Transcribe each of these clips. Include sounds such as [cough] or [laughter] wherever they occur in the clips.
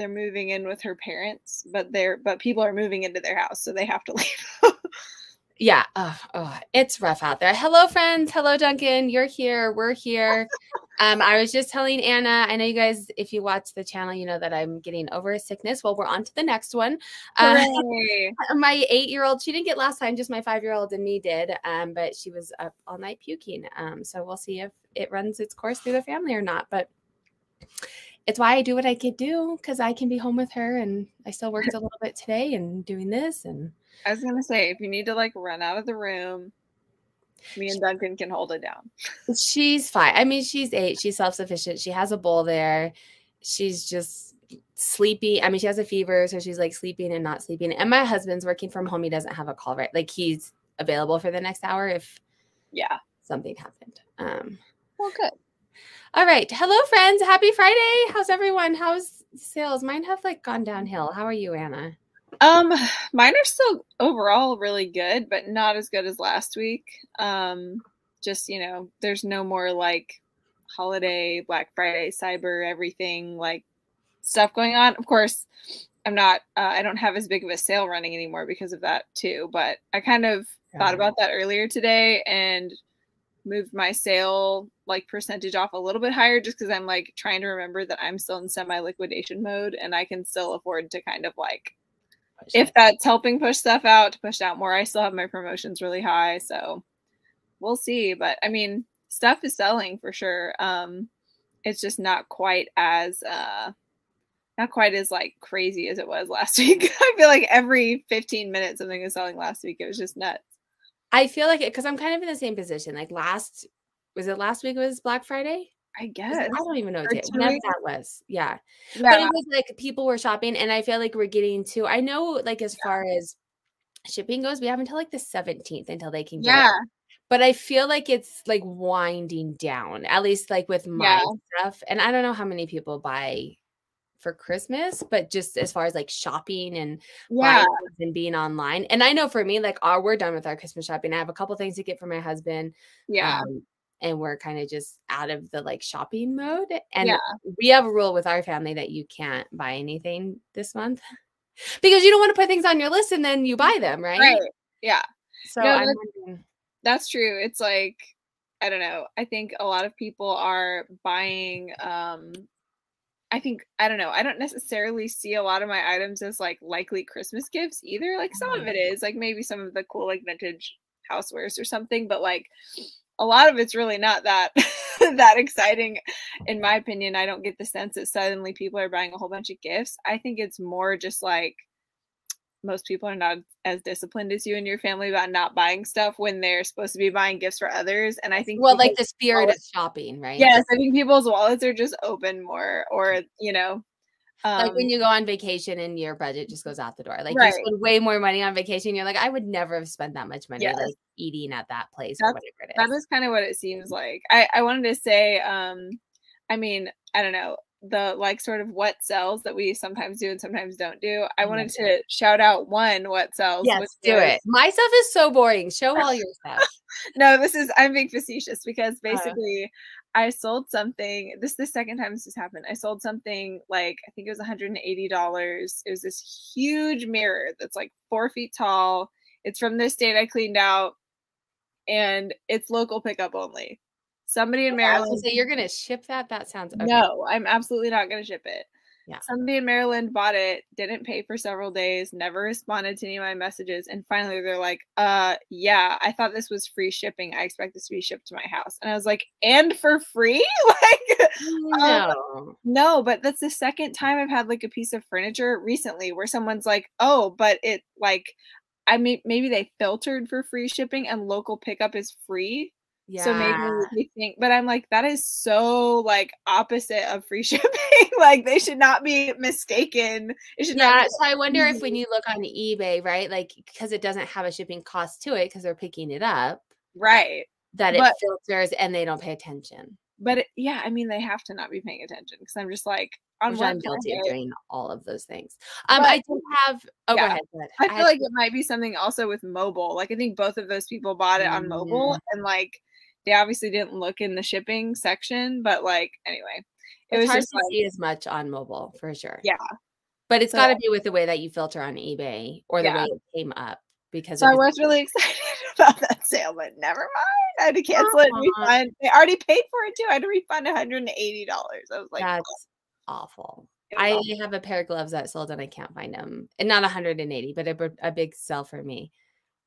they're moving in with her parents, but they're but people are moving into their house, so they have to [laughs] leave. yeah. Oh, oh, it's rough out there. Hello, friends. Hello, Duncan. You're here. We're here. Um, I was just telling Anna, I know you guys, if you watch the channel, you know that I'm getting over a sickness. Well, we're on to the next one. Uh, [laughs] my eight year old, she didn't get last time, just my five year old and me did. Um, but she was up all night puking. Um, so we'll see if it runs its course through the family or not. But it's why I do what I could do because I can be home with her and I still worked a [laughs] little bit today and doing this and I was gonna say if you need to like run out of the room, me and Duncan can hold it down. [laughs] She's fine. I mean, she's eight, she's self-sufficient, she has a bowl there, she's just sleepy. I mean, she has a fever, so she's like sleeping and not sleeping. And my husband's working from home, he doesn't have a call right like he's available for the next hour if yeah something happened. Um well good. All right. Hello, friends. Happy Friday. How's everyone? How's sales? Mine have like gone downhill. How are you, Anna? Um, [sighs] mine are still overall really good, but not as good as last week. Um, just you know, there's no more like holiday, Black Friday, Cyber, everything like stuff going on. Of course, I'm not. Uh, I don't have as big of a sale running anymore because of that too. But I kind of yeah. thought about that earlier today and moved my sale like percentage off a little bit higher just because I'm like trying to remember that I'm still in semi liquidation mode and I can still afford to kind of like if that's helping push stuff out to push out more. I still have my promotions really high, so we'll see. But I mean, stuff is selling for sure. Um, it's just not quite as uh not quite as like crazy as it was [laughs] last week. I feel like every 15 minutes something was selling last week. It was just nuts. I feel like it because I'm kind of in the same position. Like last, was it last week? Was Black Friday? I guess I don't even know whenever that was. Yeah. yeah. but it was like people were shopping, and I feel like we're getting to. I know, like as yeah. far as shipping goes, we have until like the 17th until they can. yeah. It. But I feel like it's like winding down, at least like with my yeah. stuff. And I don't know how many people buy for Christmas, but just as far as like shopping and yeah and being online. And I know for me, like, oh, we're done with our Christmas shopping. I have a couple things to get for my husband. Yeah. Um, and we're kind of just out of the like shopping mode. And yeah. we have a rule with our family that you can't buy anything this month [laughs] because you don't want to put things on your list and then you buy them, right? Right. Yeah. So no, that's, that's true. It's like I don't know. I think a lot of people are buying um I think I don't know. I don't necessarily see a lot of my items as like likely Christmas gifts either. Like some of it mm-hmm. like maybe some of the cool like vintage housewares or something, but like a lot of it's really not that [laughs] that exciting in my opinion. I don't get the sense that suddenly people are buying a whole bunch of gifts. I think it's more just like most people are not as disciplined as you and your family about not buying stuff when they're supposed to be buying gifts for others. And I think well, like the spirit wallets, of shopping, right? Yes, I think people's wallets are just open more, or you know, um, like when um you go on vacation and your budget just goes out the door. Like right. you spend way more money on vacation. You're like, I would never have spent that much money yes. like eating at that place That's, or whatever it is. That is kind of what it seems like. I I wanted to say, um, I mean, I don't know the like sort of what sells that we sometimes do and sometimes don't do. I wanted to shout out one what sells. Yes, do it. My stuff is so boring. Show all your [laughs] stuff. no, this is I'm being facetious because uh. basically uh, I sold something. This is the second time this has happened. I sold something like I think it was $180. It was this huge mirror that's like four feet tall. It's from this state I cleaned out, and it's local pickup only. Somebody in Maryland. So you're gonna ship that? That sounds okay. no. I'm absolutely not gonna ship it. Yeah. Somebody in Maryland bought it, didn't pay for several days, never responded to any of my messages, and finally they're like, "Uh, yeah, I thought this was free shipping. I expect this to be shipped to my house." And I was like, "And for free? [laughs] like, no, um, no." But that's the second time I've had like a piece of furniture recently where someone's like, "Oh, but it like." I mean, maybe they filtered for free shipping and local pickup is free. Yeah. So maybe we think, but I'm like, that is so like opposite of free [laughs] shipping. like they should not be mistaken. It should yeah. Not so I wonder if when [laughs] you look on eBay, right, like because it doesn't have a shipping cost to it because they're picking it up, right? That it filters and they don't pay attention. But it, yeah, I mean, they have to not be paying attention because I'm just like, on Which I'm guilty of doing all of those things. Um, but, I do have. Oh, yeah, go ahead. Go ahead. I feel I like to, it might be something also with mobile. Like I think both of those people bought it on mobile, mm-hmm. and like they obviously didn't look in the shipping section, but like anyway, it it's was hard just to like, see as much on mobile for sure. Yeah. But it's So- got to be with the way that you filter on eBay or the Yeah. way it came up because So I was really [laughs] excited about that sale, but never mind. I had to cancel it and refund. They already paid for it too. I had to refund $180. I was like, that's awful. I awful. have a pair of gloves that sold and I can't find them. And not 180, but a, a big sell for me.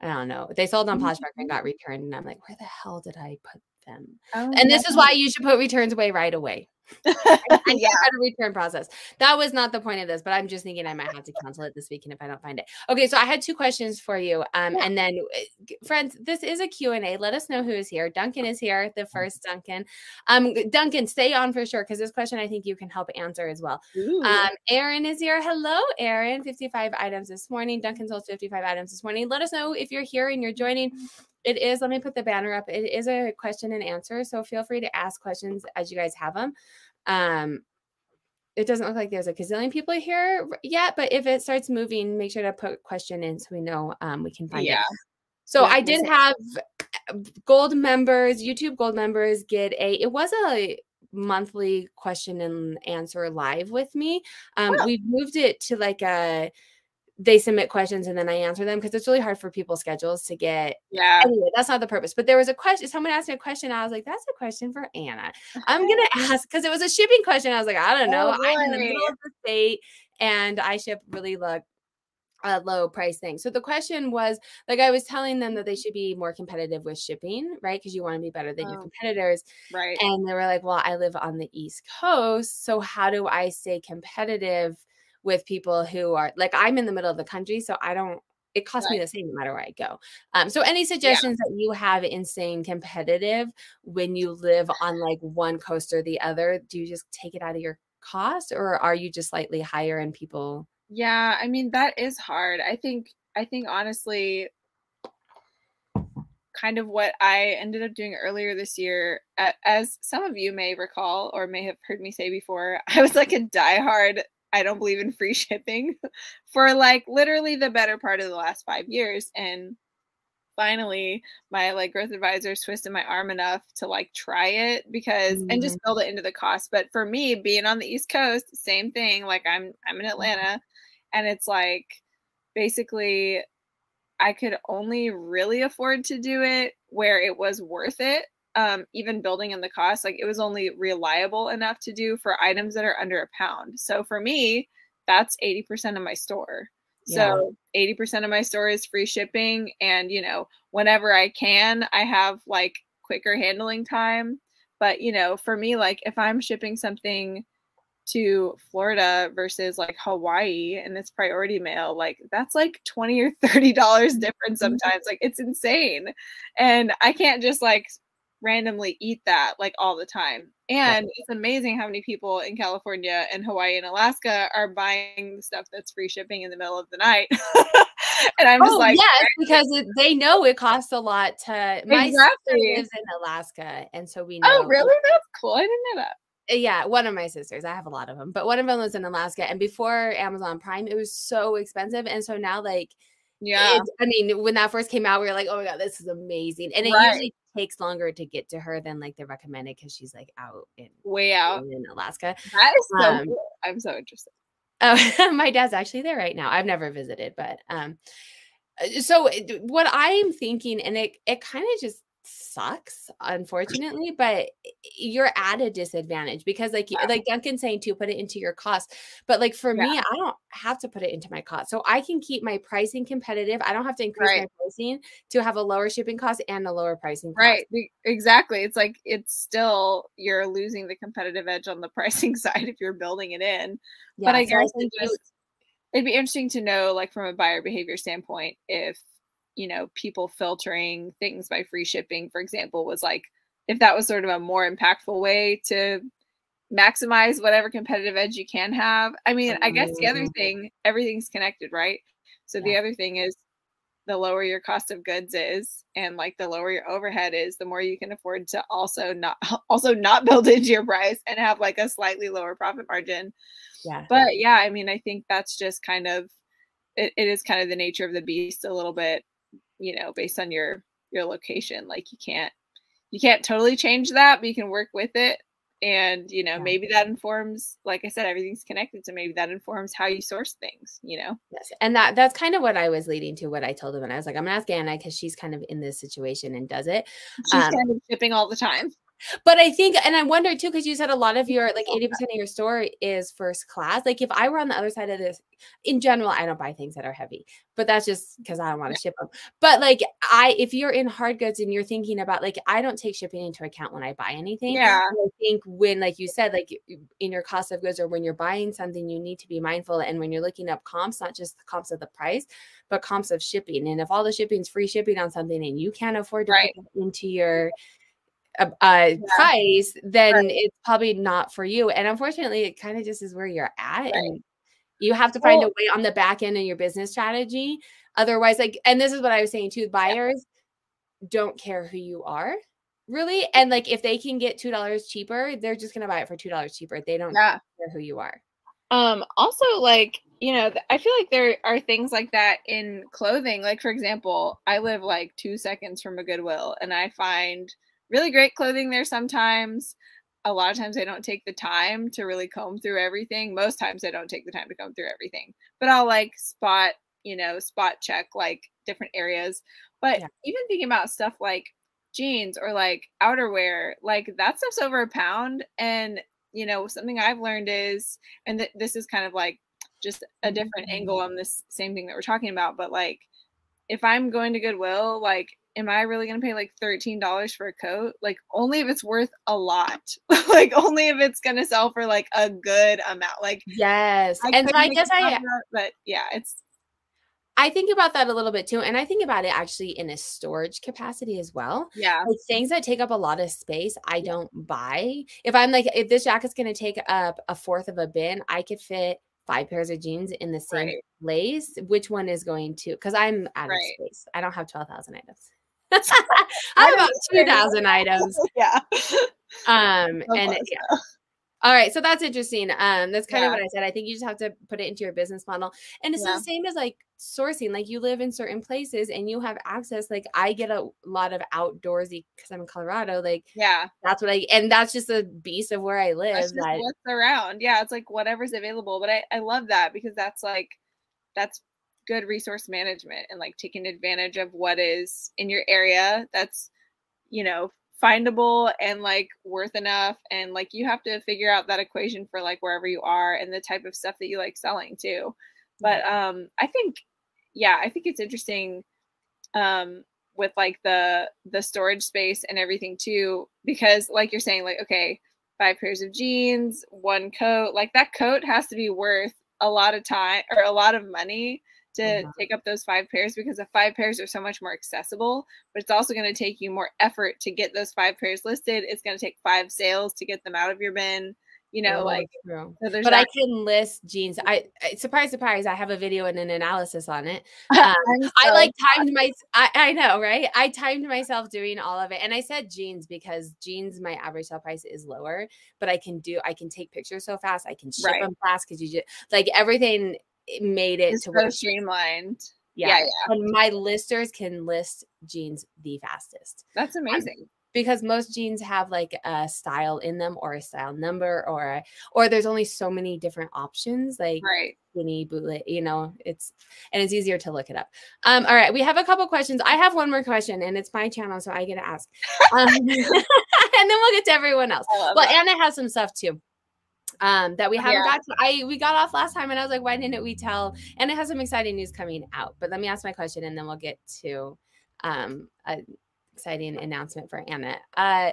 I don't know. They sold on mm-hmm. Poshmark and got returned. And I'm like, where the hell did I put them? Oh, And this is why you should put returns away right away. I [laughs] yeah. yeah. a return process. That was not the point of this, but I'm just thinking I might have to cancel it this weekend if I don't find it. Okay, so I had two questions for you. Um, Yeah. and then uh, friends, this is a Q&A. Let us know who is here. Duncan is here, the first Duncan. Um, Duncan, stay on for sure because this question I think you can help answer as well. Ooh. Um, Aaron is here. Hello, Aaron. 55 items this morning. Duncan sold 55 items this morning. Let us know if you're here and you're joining. It is, let me put the banner up. It is a question and answer. So feel free to ask questions as you guys have them. Um, it doesn't look like there's a gazillion people here yet, but if it starts moving, make sure to put question in so we know um, we can find yeah. it. So I did have gold members, YouTube gold members get a, it was a monthly question and answer live with me. Um, Oh. We've moved it to like a, they submit questions and then I answer them because it's really hard for people's schedules to get. Yeah. Anyway, that's not the purpose. But there was a question. Someone asked me a question. I was like, "That's a question for Anna." I'm [laughs] gonna ask because it was a shipping question. I was like, "I don't know. Oh, I'm in the middle of the state and I ship really low, uh, low price things." So the question was, like, I was telling them that they should be more competitive with shipping, right? Because you want to be better than your Oh. competitors. Right. And they were like, well, I live on the East Coast. So how do I stay competitive with people who are like, I'm in the middle of the country. So I don't, it costs me the same no matter where I go. Um, so any suggestions that you have in staying competitive when you live on like one coast or the other? Do you just take it out of your cost or are you just slightly higher and people? Yeah, I mean that is hard. I think I think honestly kind of what I ended up doing earlier this year as some of you may recall or may have heard me say before, [laughs] I was like a diehard I don't believe in free [laughs] shipping for like literally the better part of the last 5 years and finally my like growth advisors twisted my arm enough to like try it because and just mm. build it into the cost but for me being on the east coast same thing like i'm i'm in mm. atlanta and it's like basically i could only really afford to do it where it was worth it um even building in the cost like it was only reliable enough to do for items that are under a pound so for me that's 80% of my store Yeah. so 80% of my store is free shipping. And, you know, whenever I can, I have like quicker handling time. But, you know, for me, like if I'm shipping something to Florida versus like Hawaii and it's priority mail, like that's like 20 or 30 dollars [laughs] difference sometimes. Like it's insane. And I can't just like randomly eat that like all the time. And it's amazing how many people in California and Hawaii and Alaska are buying stuff that's free shipping in the middle of the night. [laughs] and I'm just oh, like, yes, because it, they know it costs a lot to. My sister lives in Alaska, and so we know. oh, really? That's cool. I didn't know that. Uh, yeah, one of my sisters. I have a lot of them, but one of them lives in Alaska. And before Amazon Prime, it was so expensive. And so now, like, Yeah. I mean, when that first came out, we were like, oh my God, this is amazing. And it Right. usually takes longer to get to her than like the recommended because she's like out in, Way out. in Alaska. That is so Um, cool. I'm so interested. Oh, [laughs] my dad's actually there right now. I've never visited, but um, uh, so what I'm thinking, and it it kind of just sucks, unfortunately, but you're at a disadvantage because, like, Yeah. like Duncan's saying, to put it into your cost. But like for me, I don't have to put it into my cost, so I can keep my pricing competitive. I don't have to increase my pricing to have a lower shipping cost and a lower pricing cost. Right. Exactly. It's like it's still you're losing the competitive edge on the [laughs] pricing side if you're building it in. but I so guess think it just it'd be interesting to know, like from a buyer behavior standpoint, if you know people filtering things by free shipping, for example, was like if that was sort of a more impactful way to maximize whatever competitive edge you can have. I mean, I guess the other thing, everything's connected, right? So the other thing is the lower your cost of goods is and like the lower your overhead is the more you can afford to also not [laughs] also not build into your price and have like a slightly lower profit margin yeah. but yeah i mean i think that's just kind of it, it is kind of the nature of the beast a little bit you know based on your your location like you can't you can't totally change that but you can work with it and you know Yeah. maybe that informs like i said everything's connected so maybe that informs how you source things you know Yes. And that that's kind of what I was leading to what I told him. And I was like, I'm gonna ask Anna because she's kind of in this situation and does it. she's Um, kind of shipping all the time But I think, and I wonder too, because you said a lot of your like 80% of your store is first class. Like if I were on the other side of this, in general, I don't buy things that are heavy, but that's just because I don't want to ship them. But like I, if you're in hard goods and you're thinking about like, I don't take shipping into account when I buy anything. Yeah. I think when, like you said, like in your cost of goods or when you're buying something, you need to be mindful. And when you're looking up comps, not just the comps of the price, but comps of shipping. And if all the shipping's free shipping on something and you can't afford to Right. put into your uh, uh, price, then Right. it's probably not for you. And unfortunately, it kind of just is where you're at. Right. And you have to find Well- a way on the back end in your business strategy. Otherwise, like, and this is what I was saying too buyers don't care who you are really. And like, if they can get $2 cheaper, they're just going to buy it for $2 cheaper. They don't yeah care who you are. Um, also, like, you know, I feel like there are things like that in clothing. Like, for example, I live like two seconds from a Goodwill and I find really great clothing there sometimes. A lot of times I don't take the time to really comb through everything. Most times I don't take the time to comb through everything, but I'll like spot, you know, spot check like different areas. But Yeah. even thinking about stuff like jeans or like outerwear, like that stuff's over a pound. And, you know, something I've learned is, and th- this is kind of like just a different angle mm-hmm. on this same thing that we're talking about, but like if I'm going to Goodwill, like, am I really going to pay like $13 for a coat? Like, only if it's worth a lot. [laughs] like, only if it's going to sell for like a good amount. Like, Yes. and so I guess I but yeah, it's I think about that a little bit too. And I think about it actually in a storage capacity as well. yeah, like things that take up a lot of space i don't buy if i'm like if this jacket's going to take up a fourth of a bin i could fit five pairs of jeans in the same Right. place which one is going to because i'm out Right. of space i don't have 12000 items [laughs] i have about 2000 items [laughs] yeah. um Of and yeah. [laughs] all right so that's interesting um that's kind of what i said i think you just have to put it into your business model and it's Yeah. the same as like sourcing like you live in certain places and you have access like i get a lot of outdoorsy because i'm in colorado like Yeah. that's what I and that's just a beast of where I live. That's just That what's around. Yeah. It's like whatever's available. But I, I love that because that's like, that's good resource management and like taking advantage of what is in your area that's, you know, findable and like worth enough. And like you have to figure out that equation for like wherever you are and the type of stuff that you like selling too. But um I think, yeah, I think it's interesting um with like the the storage space and everything too because like you're saying like okay five pairs of jeans one coat like that coat has to be worth a lot of time or a lot of money to Mhm. take up those five pairs because the five pairs are so much more accessible but it's also going to take you more effort to get those five pairs listed it's going to take five sales to get them out of your bin you know Oh, like so But I can list jeans. I, I surprise, surprise. I have a video and an analysis on it. Um, [laughs] I'm I so like timed my. I, I know, right? I timed myself doing all of it, and I said jeans because jeans, my average sale price is lower, but I can do. I can take pictures so fast. I can ship Right. them fast because you just like everything it made it it's to so streamlined. Yeah, yeah, yeah. And my listers can list jeans the fastest. that's amazing. because most jeans have like a style in them or a style number or or there's only so many different options like right. skinny bootleg you know it's and it's easier to look it up. Um all right we have a couple questions. I have one more question and it's my channel so i get to ask. Um, [laughs] and then we'll get to everyone else. [laughs] Well that. anna has some stuff too um that we haven't Yeah. got to i we got off last time and i was like why didn't we tell? And it has some exciting news coming out but let me ask my question and then we'll get to um a exciting announcement for anna. Uh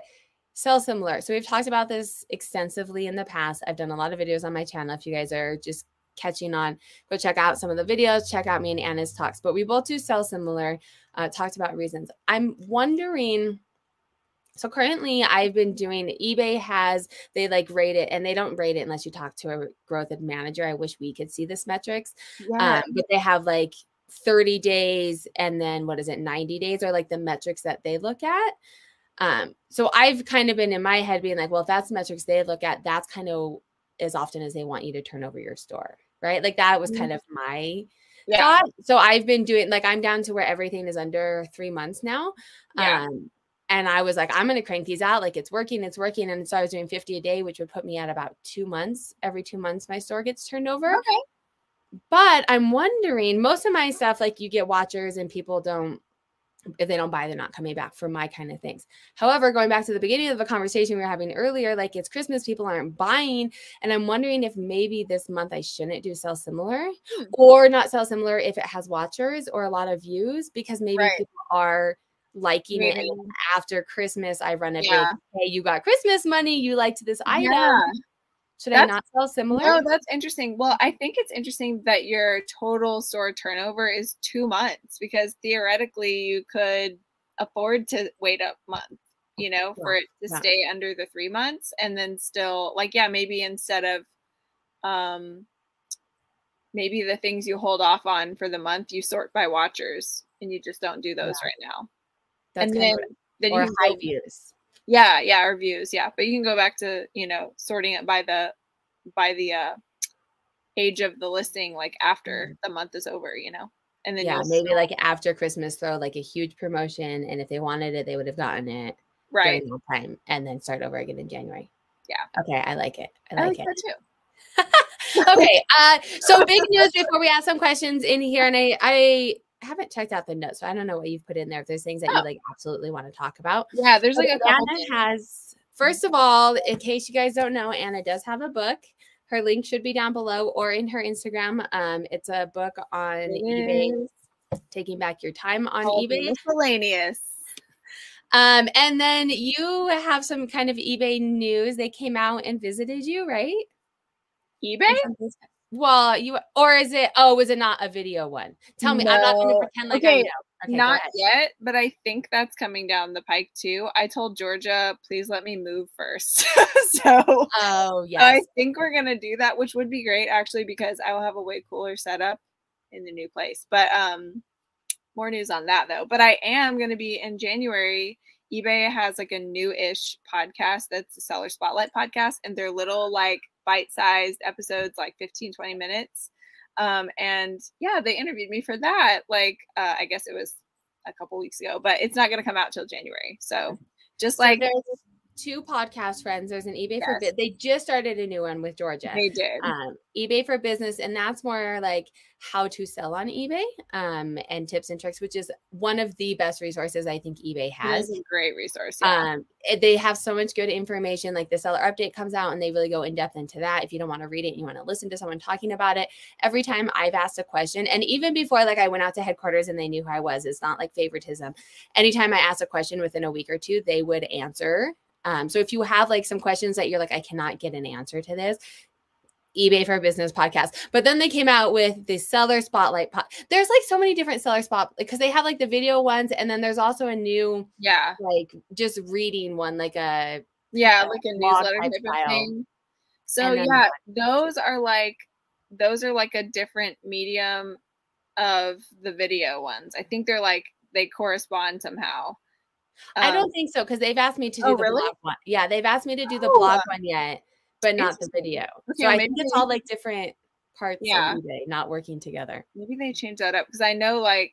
sell similar so we've talked about this extensively in the past. I've done a lot of videos on my channel. If you guys are just catching on go check out some of the videos check out me and anna's talks but we both do sell similar uh, talked about reasons. I'm wondering so currently I've been doing eBay has they like rate it and they don't rate it unless you talk to a growth manager. I wish we could see this metrics. yeah Um, but they have like 30 days and then what is it 90 days are like the metrics that they look at. Um, so I've kind of been in my head being like, well, if that's the metrics they look at, that's kind of as often as they want you to turn over your store, right? Like that was kind of my yeah thought. So I've been doing like I'm down to where everything is under three months now. Yeah. Um, and I was like, I'm going to crank these out. Like it's working, it's working. And so I was doing 50 a day, which would put me at about two months. Every two months, my store gets turned over. Okay. But I'm wondering, most of my stuff, like you get watchers and people don't, if they don't buy, they're not coming back for my kind of things. However, going back to the beginning of the conversation we were having earlier, like it's Christmas, people aren't buying. And I'm wondering if maybe this month I shouldn't do sell similar Hmm. or not sell similar if it has watchers or a lot of views because maybe Right. people are liking it. And after Christmas, I run a Yeah. hey, you got Christmas money, you liked this item. Yeah. Should I not sell similar? No, that's interesting. Well, I think it's interesting that your total store turnover is two months because theoretically you could afford to wait a month, you know, for it to yeah. stay under the three months and then still like, yeah, maybe instead of um maybe the things you hold off on for the month, you sort by watchers and you just don't do those Yeah. right now. That's and then, of then or you high views. yeah, yeah, or views, yeah. But you can go back to, you know, sorting it by the by the uh age of the listing like after the month is over, you know. And then Mm-hmm. Yeah, maybe still- like after Christmas, throw like a huge promotion. And if they wanted it, they would have gotten it right. during that time and then start over again in January. Yeah. Okay, I like it. I I like like it. that too. [laughs] okay. Uh, so big news before we ask some questions in here, and I I haven't checked out the notes, so I don't know what you've put in there. If there's things that Oh. you like absolutely want to talk about. Yeah, there's like a But couple Anna things. has. First of all, in case you guys don't know, Anna does have a book. Her link should be down below or in her Instagram. Um, it's a book on eBay, taking back your time on called eBay. miscellaneous. Um, and then you have some kind of eBay news. They came out and visited you, right? eBay? Well, you or is it? Oh, was it not a video one? Tell me. I'm not going to pretend like Okay, I know. Okay, Not yet, but I think that's coming down the pike too. I told Georgia, please let me move first. [laughs] so Oh yes. I think we're gonna do that, which would be great actually, because I will have a way cooler setup in the new place. But um more news on that though. But I am gonna be in January. eBay has like a new-ish podcast that's the seller spotlight podcast, and they're little like bite-sized episodes, like 15, 20 minutes. Um, and yeah, they interviewed me for that. Like uh, I guess it was a couple weeks ago, but it's not gonna come out till January. So just So like there's two podcast friends. There's an eBay for Yes. They just started a new one with Georgia. they did. um, eBay for business, and that's more like how to sell on eBay um, and tips and tricks, which is one of the best resources I think eBay has. a great resource. Yeah. Um, they have so much good information. Like the seller update comes out, and they really go in depth into that. If you don't want to read it, and you want to listen to someone talking about it. Every time I've asked a question, and even before like I went out to headquarters and they knew who I was, it's not like favoritism. Anytime I asked a question within a week or two, they would answer. Um, so if you have like some questions that you're like, I cannot get an answer to this, eBay for Business podcast. But then they came out with the seller spotlight. Po- there's like so many different seller spot because they have like the video ones, and then there's also a new yeah. like just reading one, like a Yeah, uh, like a newsletter type type of thing. So then yeah, [laughs] those are like those are like a different medium of the video ones. I think they're like they correspond somehow. I Um, don't think so because they've asked me to do Oh, the really? blog one. Yeah, they've asked me to do the Oh, blog one yet, but not the video. Okay, so I think it's all like different parts Yeah. of eBay not working together. maybe they changed that up because I know like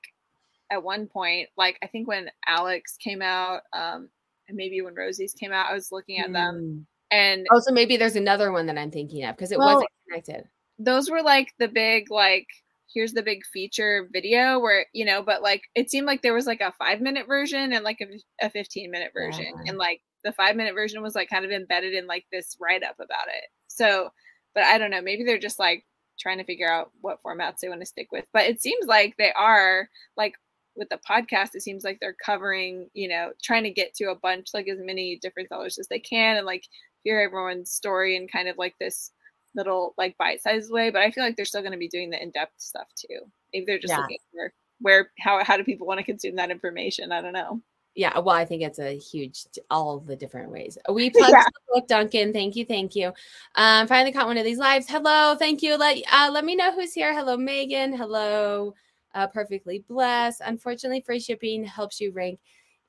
at one point, like I think when Alex came out, um, and maybe when Rosie's came out, I was looking at them Mm. and Oh, so maybe there's another one that I'm thinking of because it Well, wasn't connected. those were like the big like here's the big feature video where you know but like it seemed like there was like a five minute version and like a, a 15 minute version. Yeah. and like the five minute version was like kind of embedded in like this write up about it. So but i don't know maybe they're just like trying to figure out what formats they want to stick with. But it seems like they are like with the podcast it seems like they're covering you know trying to get to a bunch like as many different sellers as they can. And like hear everyone's story and kind of like this little like bite-sized way but i feel like they're still going to be doing the in-depth stuff too maybe they're just Yeah. looking for where how how do people want to consume that information i don't know Yeah, well, I think it's a huge all the different ways. We [laughs] plugged Yeah. the book, Duncan. Thank you, thank you. Um, finally caught one of these lives. Hello, thank you. Let uh, let me know who's here. Hello, Megan. Hello, uh, perfectly blessed. Unfortunately, free shipping helps you rank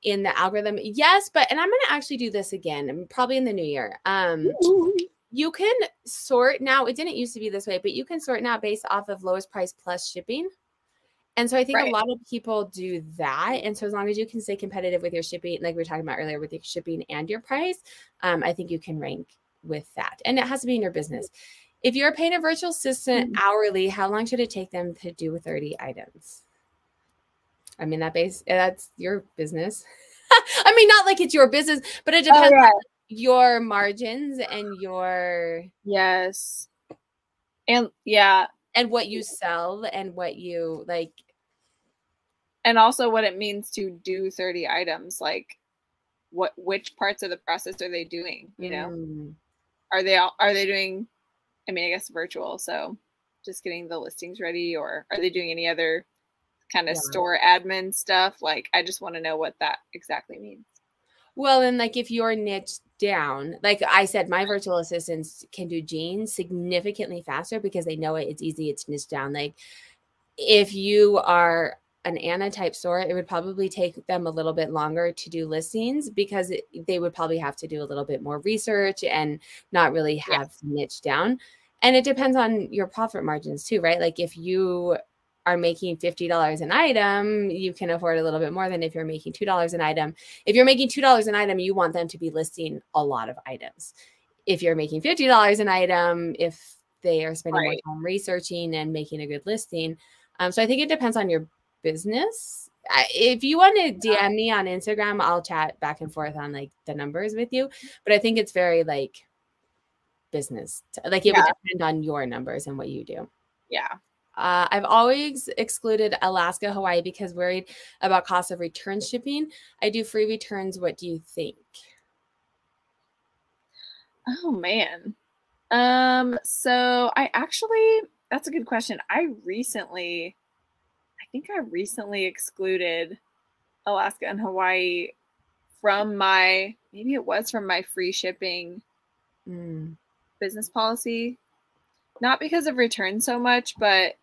in the algorithm. Yes, but and I'm gonna actually do this again, probably in the new year. Um, you can sort now. It didn't used to be this way, but you can sort now based off of lowest price plus shipping. And so I think Right. a lot of people do that. And so as long as you can stay competitive with your shipping, like we were talking about earlier, with your shipping and your price, um, I think you can rank with that. And it has to be in your business. If you're paying a virtual assistant Mhm. hourly, how long should it take them to do 30 items? I mean, that base that's your business. [laughs] I mean, not like it's your business, but it depends yeah. on your margins and your Yes. And yeah, and what you sell and what you like and also what it means to do 30 items like what which parts of the process are they doing, you know? Mm. Are they all are they doing I mean, I guess virtual, so just getting the listings ready or are they doing any other kind of Yeah. store admin stuff? Like I just want to know what that exactly means. Well, and like if you're niche down, like I said, my virtual assistants can do jeans significantly faster because they know it. It's easy. It's niche down. Like if you are an Anna type store, it would probably take them a little bit longer to do listings because it, they would probably have to do a little bit more research and not really have niche down. And it depends on your profit margins too, right? Like if you are making $50 an item, you can afford a little bit more than if you're making $2 an item. If you're making $2 an item, you want them to be listing a lot of items. If you're making $50 an item, if they are spending Right. more time researching and making a good listing. Um, so I think it depends on your business. I, if you want to DM me on Instagram, I'll chat back and forth on like the numbers with you. But I think it's very like business. Like it would depend on your numbers and what you do. Yeah. Uh, I've always excluded Alaska, Hawaii because worried about cost of return shipping. I do free returns. What do you think? Oh man. Um so I actually that's a good question. I recently I think I recently excluded Alaska and Hawaii from my maybe it was from my free shipping Mm, business policy. Not because of return so much, but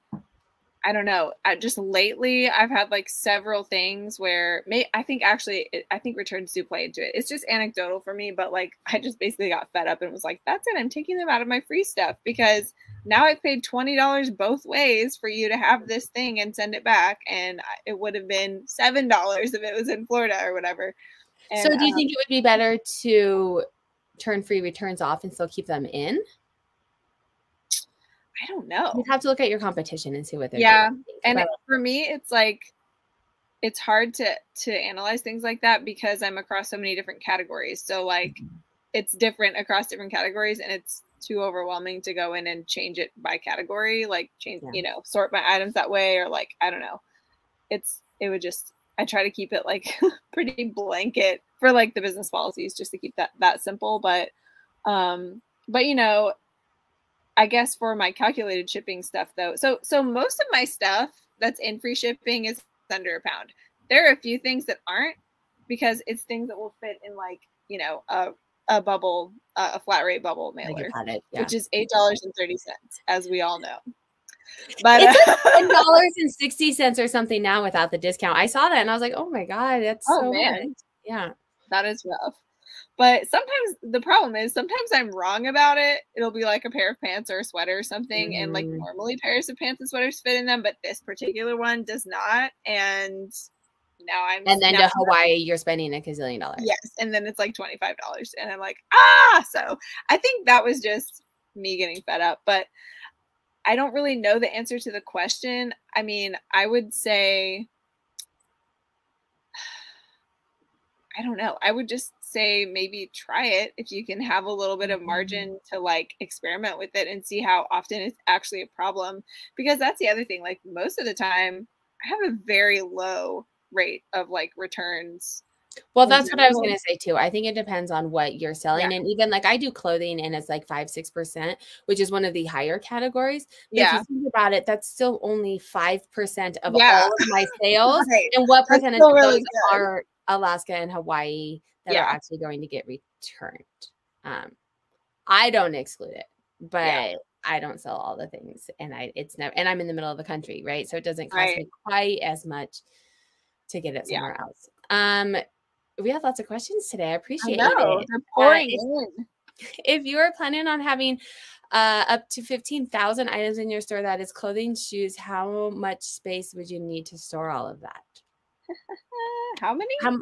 I don't know. I just lately I've had like several things where may I think actually it, I think returns do play into it. It's just anecdotal for me, but like I just basically got fed up and was like, that's it. I'm taking them out of my free stuff because now I've paid twenty dollars both ways for you to have this thing and send it back, and it would have been seven dollars if it was in Florida or whatever. And, so, do you um, think it would be better to turn free returns off and still keep them in? I don't know. You'd have to look at your competition and see what they're Yeah, doing. and But- for me it's like it's hard to to analyze things like that because i'm across so many different categories so like Mm-hmm. it's different across different categories and it's too overwhelming to go in and change it by category like change Yeah. you know sort my items that way or like i don't know it's it would just i try to keep it like [laughs] pretty blanket for like the business policies just to keep that that simple but um but you know I guess for my calculated shipping stuff though. So so most of my stuff that's in free shipping is under a pound. There are a few things that aren't because it's things that will fit in like, you know, a a bubble, uh, a flat rate bubble mailer, it. Yeah. which is eight dollars and thirty cents, as we all know. But It's uh, [laughs] ten dollars and sixty cents or something now without the discount. I saw that and I was like, oh my god, that's Oh, so man. much. Yeah. that is rough. But sometimes the problem is sometimes I'm wrong about it. It'll be like a pair of pants or a sweater or something, and like Mhm. normally pairs of pants and sweaters fit in them, but this particular one does not. And now I'm And then to Hawaii, you're spending a gazillion dollars. Yes, and then it's like twenty five dollars, and I'm like, ah. So I think that was just me getting fed up, but I don't really know the answer to the question. I mean, I would say, [sighs] I don't know. I would just say maybe try it if you can have a little bit of Mhm. margin to like experiment with it and see how often it's actually a problem. Because that's the other thing. Like most of the time, I have a very low rate of like returns Well, that's what I was going to say too. I think it depends on what you're selling. And even like I do clothing and it's like five, 6%, which is one of the higher categories. But Yeah. if you think about it, that's still only 5% of Yeah. all of my [laughs] sales. Right. And what percentage of those good. are Alaska and Hawaii that Yeah. are actually going to get returned? Um, I don't exclude it, but Yeah. I don't sell all the things, and I it's never and I'm in the middle of the country, right? So it doesn't cost Right. me quite as much to get it Yeah. somewhere else. Um, we have lots of questions today. I I appreciate know it. they're pouring if- in. [laughs] If you are planning on having Uh, up to 15,000 items in your store. That is clothing, shoes. How much space would you need to store all of that? [laughs] How many? How,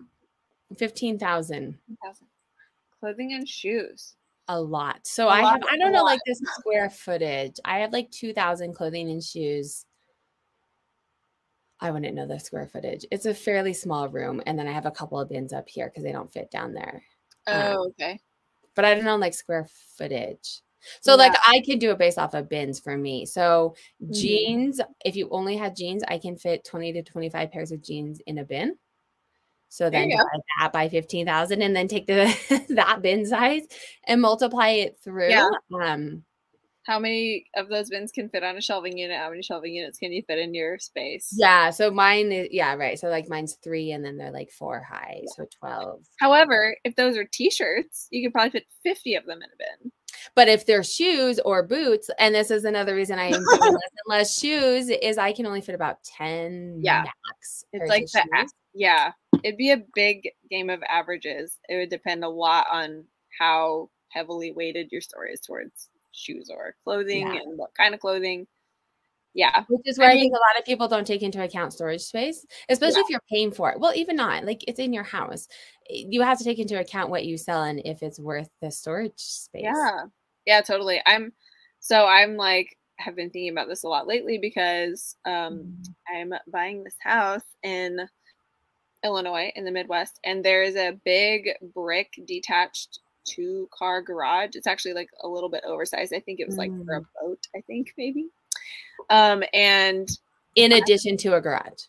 15,000. Clothing and shoes. A lot. So A I lot, have, I don't know, lot. like this square footage. I have like 2,000 clothing and shoes. I wouldn't know the square footage. It's a fairly small room. And then I have a couple of bins up here because they don't fit down there. Um, Oh, okay. but I don't know like square footage. So like I can do it based off of bins for me. So Mhm. jeans, if you only had jeans, I can fit 20 to 25 pairs of jeans in a bin. So then divide that by 15,000 and then take the [laughs] that bin size and multiply it through. Yeah. Um How many of those bins can fit on a shelving unit? How many shelving units can you fit in your space? yeah, so mine is yeah, right. So like mine's 3 and then they're like 4 high, so 12. However, if those are t-shirts, you could probably fit 50 of them in a bin. But if they're shoes or boots, and this is another reason I am doing [laughs] less and less shoes, is I can only fit about 10 Yeah. max. It's like the shoes. yeah, it'd be a big game of averages. It would depend a lot on how heavily weighted your store is towards shoes or clothing Yeah. and what kind of clothing. Yeah. Which is where I, mean- think a lot of people don't take into account storage space, especially if you're paying for it. Well, even not like it's in your house. You have to take into account what you sell and if it's worth the storage space. Yeah. Yeah, totally. I'm so I'm like have been thinking about this a lot lately because um I'm buying this house in Illinois in the Midwest and there is a big brick detached two car garage. It's actually like a little bit oversized. I think it was like for a boat, I think maybe. Um and In addition to a garage.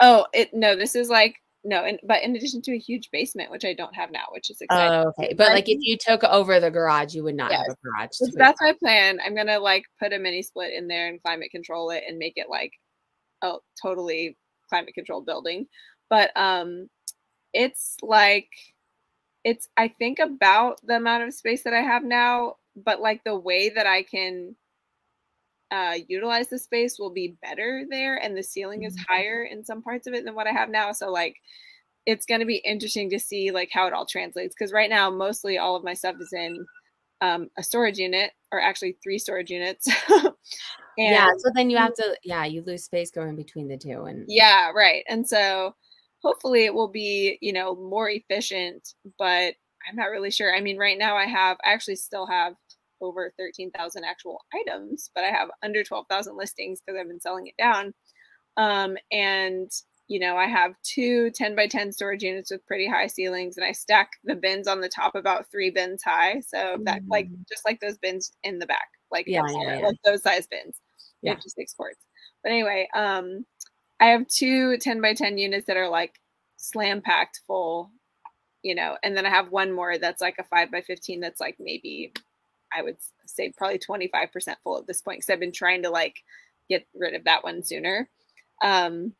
oh, it no, this is like no, and but in addition to a huge basement which I don't have now, which is exciting. Oh, okay. But like if you took over the garage, you would not have a garage. So to put that's my plan. I'm gonna like put a mini split in there and climate control it and make it like a totally climate controlled building. But um it's like it's I think about the amount of space that I have now, but like the way that I can uh, utilize the space will be better there, and the ceiling is Mhm. higher in some parts of it than what I have now. So like, it's going to be interesting to see like how it all translates because right now mostly all of my stuff is in um, a storage unit, or actually three storage units. [laughs] and yeah. So then you have to, yeah, you lose space going between the two. And yeah, right. And so hopefully it will be, you know, more efficient, but I'm not really sure. I mean, right now I have I actually still have over 13,000 actual items, but I have under 12,000 listings because I've been selling it down. Um, and you know, I have two 10 by 10 storage units with pretty high ceilings, and I stack the bins on the top about three bins high. So that like Mm. just like those bins in the back, like Yeah, yeah, yeah. like those size bins, Yeah. 56 quarts. But anyway, um, I have two 10 by 10 units that are like slam packed full, you know, and then I have one more that's like a 5 by 15 that's like maybe I would say probably 25% full at this point because I've been trying to like get rid of that one sooner. Um,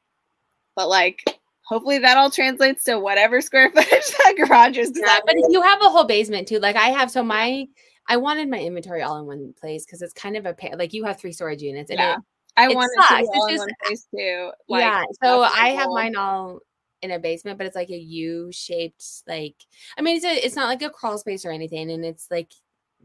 but like hopefully that all translates to whatever square [laughs] footage that garage is. Yeah, but you have a whole basement too. Like I have, so my I wanted my inventory all in one place because it's kind of a pain. Like you have three storage units, and Yeah. it, I it want it to sucks. be It's all in just- one place too. Like, yeah. So I have mine all in a basement, but it's like a U shaped. Like I mean, it's a, it's not like a crawl space or anything, and it's like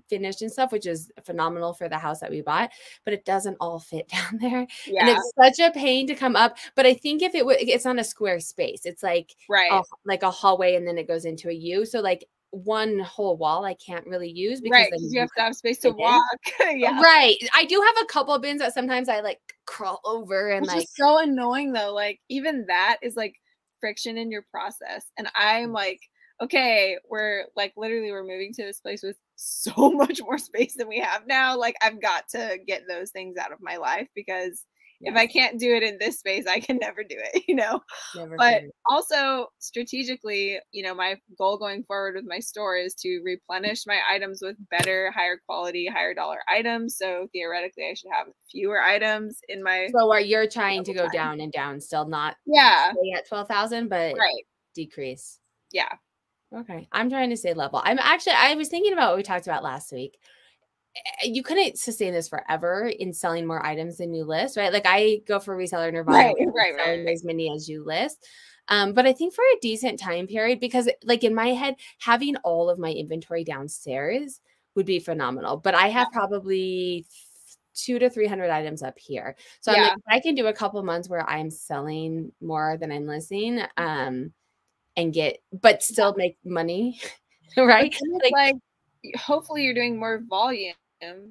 finished and stuff, which is phenomenal for the house that we bought. But it doesn't all fit [laughs] down there, and it's such a pain to come up. But I think if it would, it's not a square space. It's like right. a, like a hallway, and then it goes into a U. So like one whole wall I can't really use because right. you have to have space to walk. [laughs] yeah. Right. I do have a couple of bins that sometimes I like crawl over and Which like is so annoying though. Like even that is like friction in your process. And. I'm mm-hmm. like, okay, we're like literally we're moving to this place with [laughs] so much more space than we have now. Like I've got to get those things out of my life because if I can't do it in this space, I can never do it, [laughs] you know. never But also strategically, you know, my goal going forward with my store is to replenish my items with better, higher quality, higher dollar items. So theoretically, I should have fewer items in my so are you're trying to go time. down and down still not yeah, at 12,000 but right, decrease. yeah, Okay. I'm trying to stay level. I'm actually I was thinking about what we talked about last week. You couldn't sustain this forever in selling more items than you list, right? Like I go for reseller Nirvana, Right, right, right. as many as you list. Um, but I think for a decent time period, because like in my head, having all of my inventory downstairs would be phenomenal. But I have probably two to 300 items up here. So yeah. I'm like, I can do a couple months where I'm selling more than I'm listing um, and get, but still make money. [laughs] right. Like, like, hopefully you're doing more volume.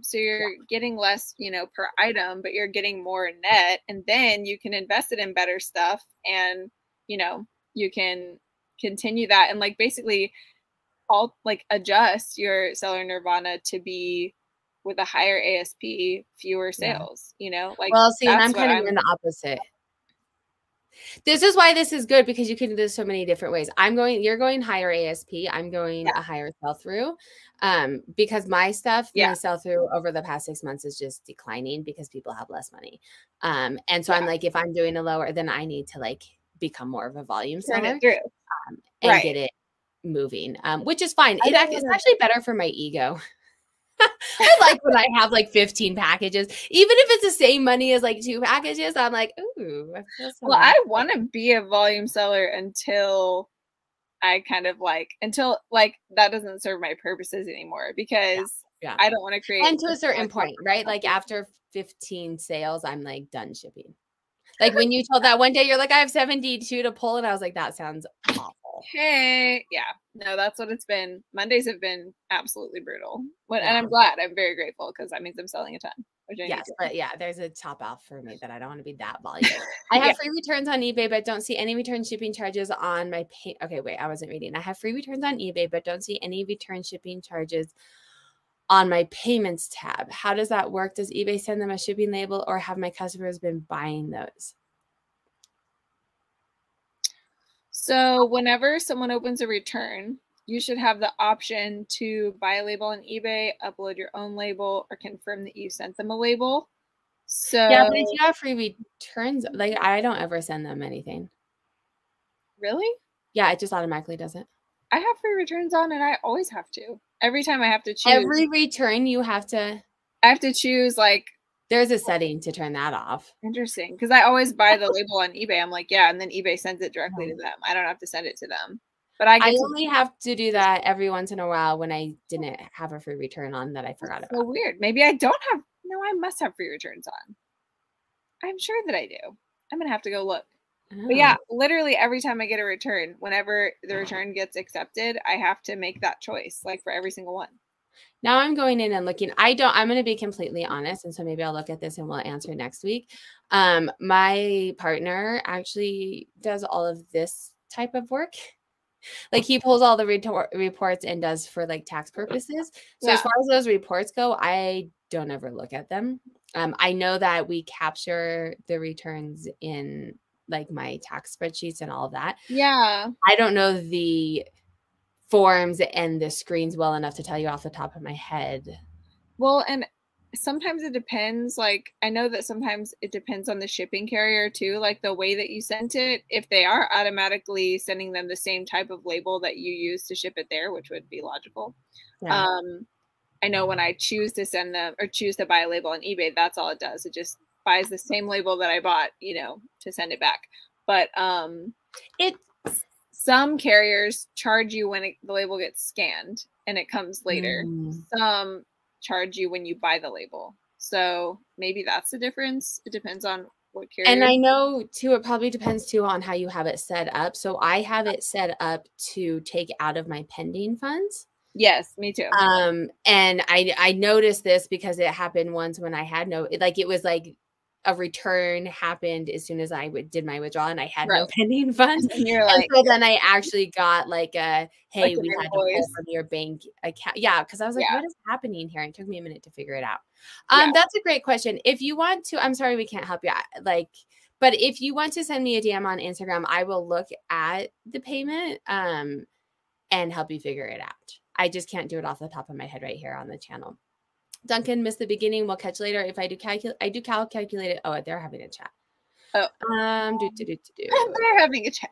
So you're yeah. getting less, you know, per item, but you're getting more net. And then you can invest it in better stuff and, you know, you can continue that and like basically all like adjust your seller nirvana to be with a higher ASP, fewer sales, yeah. you know? Like Well, see, and I'm kind of I'm, in the opposite. This is why this is good because you can do this so many different ways. I'm going, you're going higher ASP. I'm going yeah. a higher sell through. Um, because my stuff, yeah. my sell through over the past six months is just declining because people have less money. Um, and so yeah. I'm like, if I'm doing a lower, then I need to like become more of a volume seller um, and right. get it moving, um, which is fine. It, it's actually better for my ego. I like when I have like 15 packages, even if it's the same money as like two packages. I'm like, ooh. I well, I want to be a volume seller until I kind of like until like that doesn't serve my purposes anymore because yeah, yeah. I don't want to create. And to a certain point, right? Like after 15 sales, I'm like done shipping. [laughs] Like when you told that one day, you're like, I have 72 to pull, and I was like, that sounds awful. Hey, yeah, no, that's what it's been. Mondays have been absolutely brutal, but, yeah. and I'm glad. I'm very grateful because that means I'm selling a ton. yes, but yeah, there's a top off for me that I don't want to be that [laughs] volume. I have yeah. free returns on eBay, but don't see any return shipping charges on my pay. Okay, wait, I wasn't reading. I have free returns on eBay, but don't see any return shipping charges on my payments tab. How does that work? Does eBay send them a shipping label or have my customers been buying those? So, whenever someone opens a return, you should have the option to buy a label on eBay, upload your own label, or confirm that you sent them a label. So, yeah, but if you have free returns, like I don't ever send them anything. Really? Yeah, it just automatically does it. I have free returns on, and I always have to. Every time I have to choose. Every return you have to. I have to choose like. There's a setting to turn that off. Interesting, because I always buy the label on eBay. I'm like, yeah, and then eBay sends it directly to oh. them. I don't have to send it to them. But I, I only have to do that every once in a while when I didn't have a free return on that I forgot That's about. So weird. Maybe I don't have. No, I must have free returns on. I'm sure that I do. I'm gonna have to go look. Oh. But yeah, oh. literally every time I get a return, whenever the oh. return gets accepted, I have to make that choice, like for every single one. Now I'm going in and looking. I don't, I'm going to be completely honest. And so maybe I'll look at this and we'll answer next week. Um, my partner actually does all of this type of work. Like he pulls all the retor- reports and does for like tax purposes. So yeah. as far as those reports go, I don't ever look at them. Um, I know that we capture the returns in like my tax spreadsheets and all of that. Yeah. I don't know the forms and the screens well enough to tell you off the top of my head. Well, and sometimes it depends. Like, I know that sometimes it depends on the shipping carrier too, like the way that you sent it. If they are automatically sending them the same type of label that you use to ship it there, which would be logical. Yeah. Um, I know when I choose to send them or choose to buy a label on eBay, that's all it does. It just buys the same label that I bought, you know, to send it back. But um it some carriers charge you when it, the label gets scanned and it comes later. Mm. Some charge you when you buy the label. So maybe that's the difference. It depends on what carrier. And I know too, it probably depends too on how you have it set up. So I have it set up to take out of my pending funds. Yes, me too. Um, and I I noticed this because it happened once when I had no like it was like a return happened as soon as I w- did my withdrawal and I had right. no pending [laughs] funds. And, you're like, and so then I actually got like a hey, like we had to pull from your bank account. Yeah, because I was like, yeah. what is happening here? And it took me a minute to figure it out. Um, yeah. that's a great question. If you want to, I'm sorry we can't help you. Like, but if you want to send me a DM on Instagram, I will look at the payment um and help you figure it out. I just can't do it off the top of my head right here on the channel. Duncan missed the beginning. We'll catch later. If I do calculate, I do cal calculate it. Oh, they're having a chat. Oh, um, do, do, do, do, do. [laughs] they're having a chat.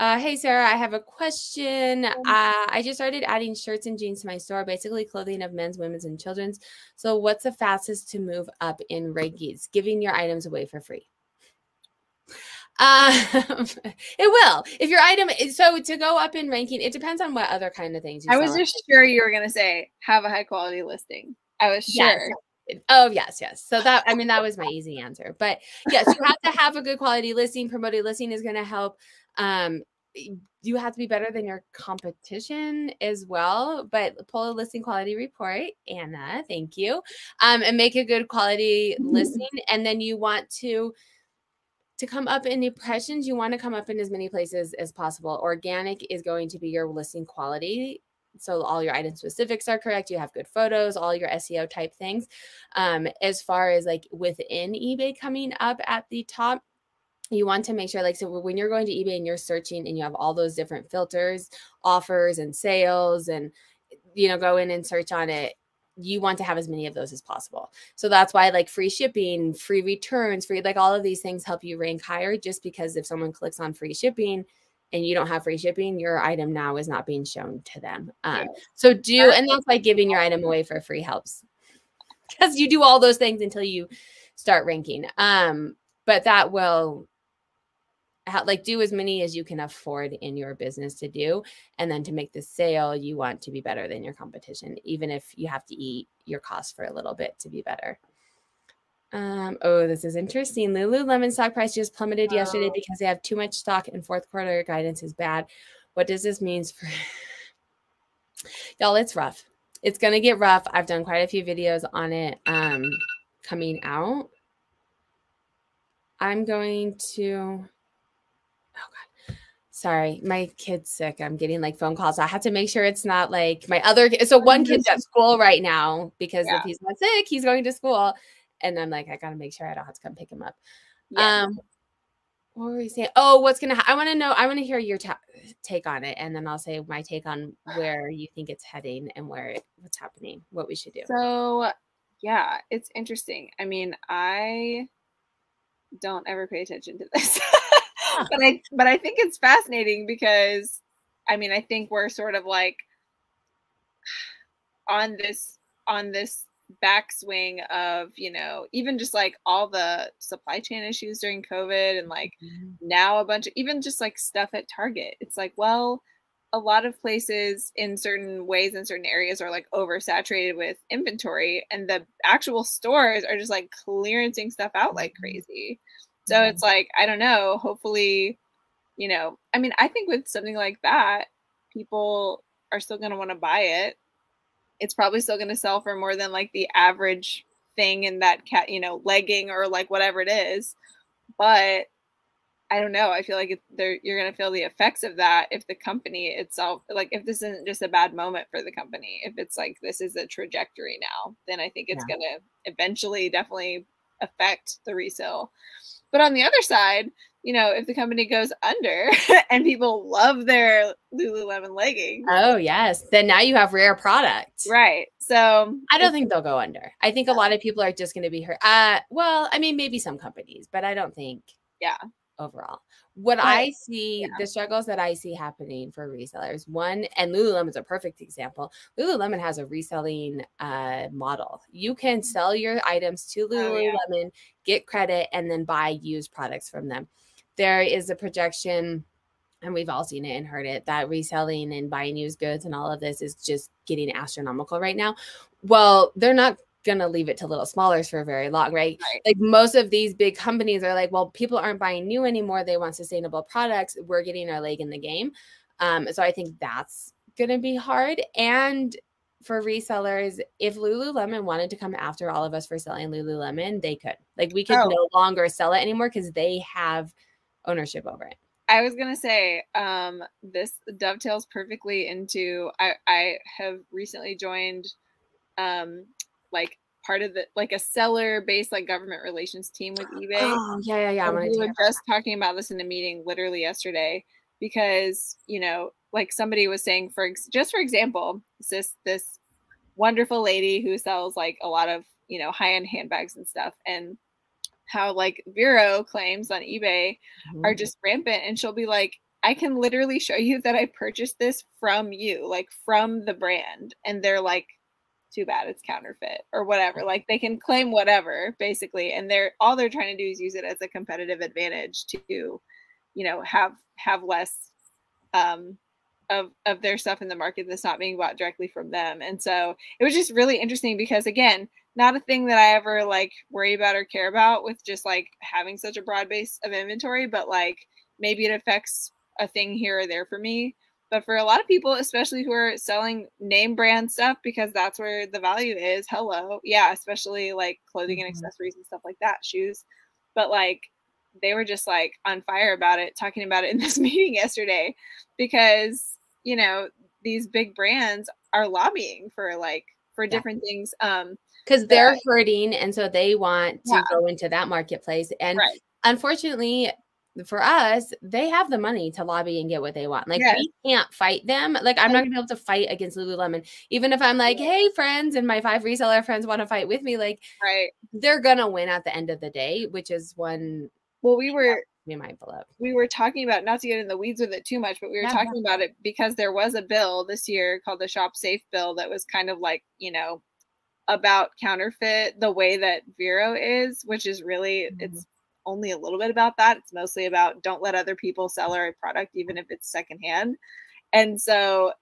Uh, hey Sarah, I have a question. Uh, I just started adding shirts and jeans to my store, basically clothing of men's, women's, and children's. So, what's the fastest to move up in rankings? Giving your items away for free. Um, [laughs] it will. If your item is so to go up in ranking, it depends on what other kind of things. I was just sure you were going to say have a high quality listing. I was sure. Yes. Oh yes, yes. So that I mean that was my easy answer. But yes, you have to have a good quality listing. Promoted listing is going to help. Um, you have to be better than your competition as well. But pull a listing quality report, Anna. Thank you. Um, and make a good quality [laughs] listing, and then you want to to come up in the impressions, you want to come up in as many places as possible. Organic is going to be your listing quality. So all your item specifics are correct. You have good photos, all your SEO type things. Um, as far as like within eBay coming up at the top, you want to make sure like so when you're going to ebay and you're searching and you have all those different filters offers and sales and you know go in and search on it you want to have as many of those as possible. So that's why like free shipping, free returns, free like all of these things help you rank higher just because if someone clicks on free shipping and you don't have free shipping, your item now is not being shown to them. Um, so do and that's why giving your item away for free helps. [laughs] Because you do all those things until you start ranking. Um, but that will like do as many as you can afford in your business to do and then to make the sale you want to be better than your competition even if you have to eat your cost for a little bit to be better um, oh, this is interesting. Lululemon stock price just plummeted yesterday because they have too much stock and fourth quarter guidance is bad. What does this mean for [laughs] y'all? It's rough. It's gonna get rough. I've done quite a few videos on it um coming out. I'm going to sorry, my kid's sick. I'm getting like phone calls. I have to make sure it's not like my other. So one kid's at school right now because yeah. if he's not sick, he's going to school, and I'm like, I gotta make sure I don't have to come pick him up. Yeah. Um, what were we saying? Oh, what's gonna? Ha- I want to know. I want to hear your ta- take on it, and then I'll say my take on where you think it's heading and where it, what's happening, what we should do. So, yeah, it's interesting. I mean, I don't ever pay attention to this. [laughs] [laughs] but I but I think it's fascinating because I mean I think we're sort of like [sighs] on this on this backswing of you know even just like all the supply chain issues during covid and like mm-hmm. now a bunch of even just like stuff at target it's like well a lot of places in certain ways in certain areas are like oversaturated with inventory and the actual stores are just like clearancing stuff out like mm-hmm. crazy so mm-hmm. it's like, I don't know, hopefully, you know, I mean, I think with something like that, people are still going to want to buy it. It's probably still going to sell for more than like the average thing in that cat, you know, legging or like whatever it is. But I don't know. I feel like you're going to feel the effects of that if the company itself, like if this isn't just a bad moment for the company, if it's like this is a trajectory now, then I think it's yeah. going to eventually definitely affect the resale. But on the other side, you know, if the company goes under [laughs] and people love their Lululemon leggings. Oh, yes. Then now you have rare product. Right. So I don't think they'll go under. I think a lot of people are just going to be hurt. Uh, well, I mean, maybe some companies, but I don't think. Yeah. Overall, what but, I see, yeah. the struggles that I see happening for resellers, one, and Lululemon is a perfect example. Lululemon has a reselling uh, model. You can sell your items to Lululemon, oh, yeah. get credit, and then buy used products from them. There is a projection and we've all seen it and heard it that reselling and buying used goods and all of this is just getting astronomical right now. Well, they're not gonna leave it to little smallers for very long, right? right? Like most of these big companies are like, well, people aren't buying new anymore. They want sustainable products. We're getting our leg in the game. Um, so I think that's gonna be hard. And for resellers, if Lululemon wanted to come after all of us for selling Lululemon, they could. Like we could oh. no longer sell it anymore because they have ownership over it. I was gonna say, um, this dovetails perfectly into I, I have recently joined um like part of the like a seller based like government relations team with eBay. Oh yeah, yeah, yeah. we were just talking about this in a meeting literally yesterday because you know like somebody was saying for just for example this this wonderful lady who sells like a lot of you know high end handbags and stuff and how like Vero claims on eBay mm-hmm. are just rampant and she'll be like I can literally show you that I purchased this from you like from the brand and they're like too bad it's counterfeit or whatever. Like they can claim whatever basically and they're all they're trying to do is use it as a competitive advantage to you know have have less um of of their stuff in the market that's not being bought directly from them. And so it was just really interesting because again not a thing that i ever like worry about or care about with just like having such a broad base of inventory but like maybe it affects a thing here or there for me but for a lot of people, especially who are selling name brand stuff, because that's where the value is, hello. Yeah, especially like clothing and Mhm. accessories and stuff like that, shoes. But like they were just like on fire about it, talking about it in [laughs] this meeting yesterday because, you know, these big brands are lobbying for like for Yeah. different things. Um, because they're hurting and so they want to Yeah. go into that marketplace and right. unfortunately for us they have the money to lobby and get what they want like Yes. we can't fight them like i'm not gonna be able to fight against lululemon even if i'm like hey friends and my five reseller friends want to fight with me like Right. they're gonna win at the end of the day which is one Well, we were be mindful of we were talking about not to get in the weeds with it too much, but we were Yeah, talking about it because there was a bill this year called the Shop Safe bill that was kind of like, you know, about counterfeit the way that Vero is, which is really Mhm. it's only a little bit about that. It's mostly about don't let other people sell our product even if it's secondhand. And so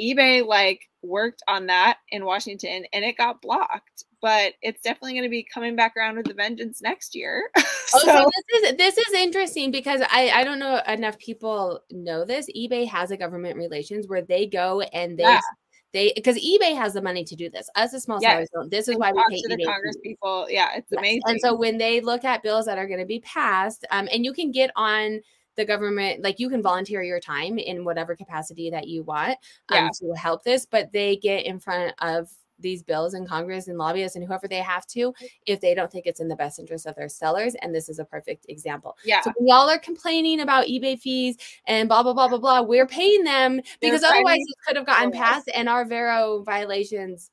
eBay like worked on that in Washington and it got blocked, but it's definitely going to be coming back around with a vengeance next year. [laughs] Oh, so so, this is this is interesting because I I don't know enough people know this. eBay has a government relations where they go and they Yeah. They because eBay has the money to do this. Us as small Yes. sellers don't. This is and why we pay to the. Congress fees. people. Yeah, it's Yes. amazing. And so when they look at bills that are going to be passed, um, and you can get on the government, like you can volunteer your time in whatever capacity that you want um, Yeah. to help this, but they get in front of these bills in Congress and lobbyists and whoever they have to if they don't think it's in the best interest of their sellers. And this is a perfect example. yeah, So when y'all are complaining about eBay fees and blah blah blah blah blah, we're paying them because otherwise fighting it could have gotten passed and our Vero violations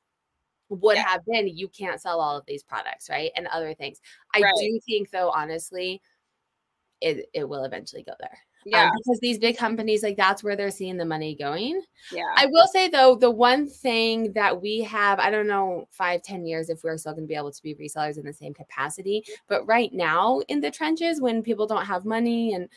would Yeah. have been you can't sell all of these products, right? And other things. I Right. do think though, honestly, it it will eventually go there. Um, yeah, because these big companies, like that's where they're seeing the money going. yeah. I will say though, the one thing that we have, I don't know, five, ten years if we're still going to be able to be resellers in the same capacity. But right now in the trenches, when people don't have money and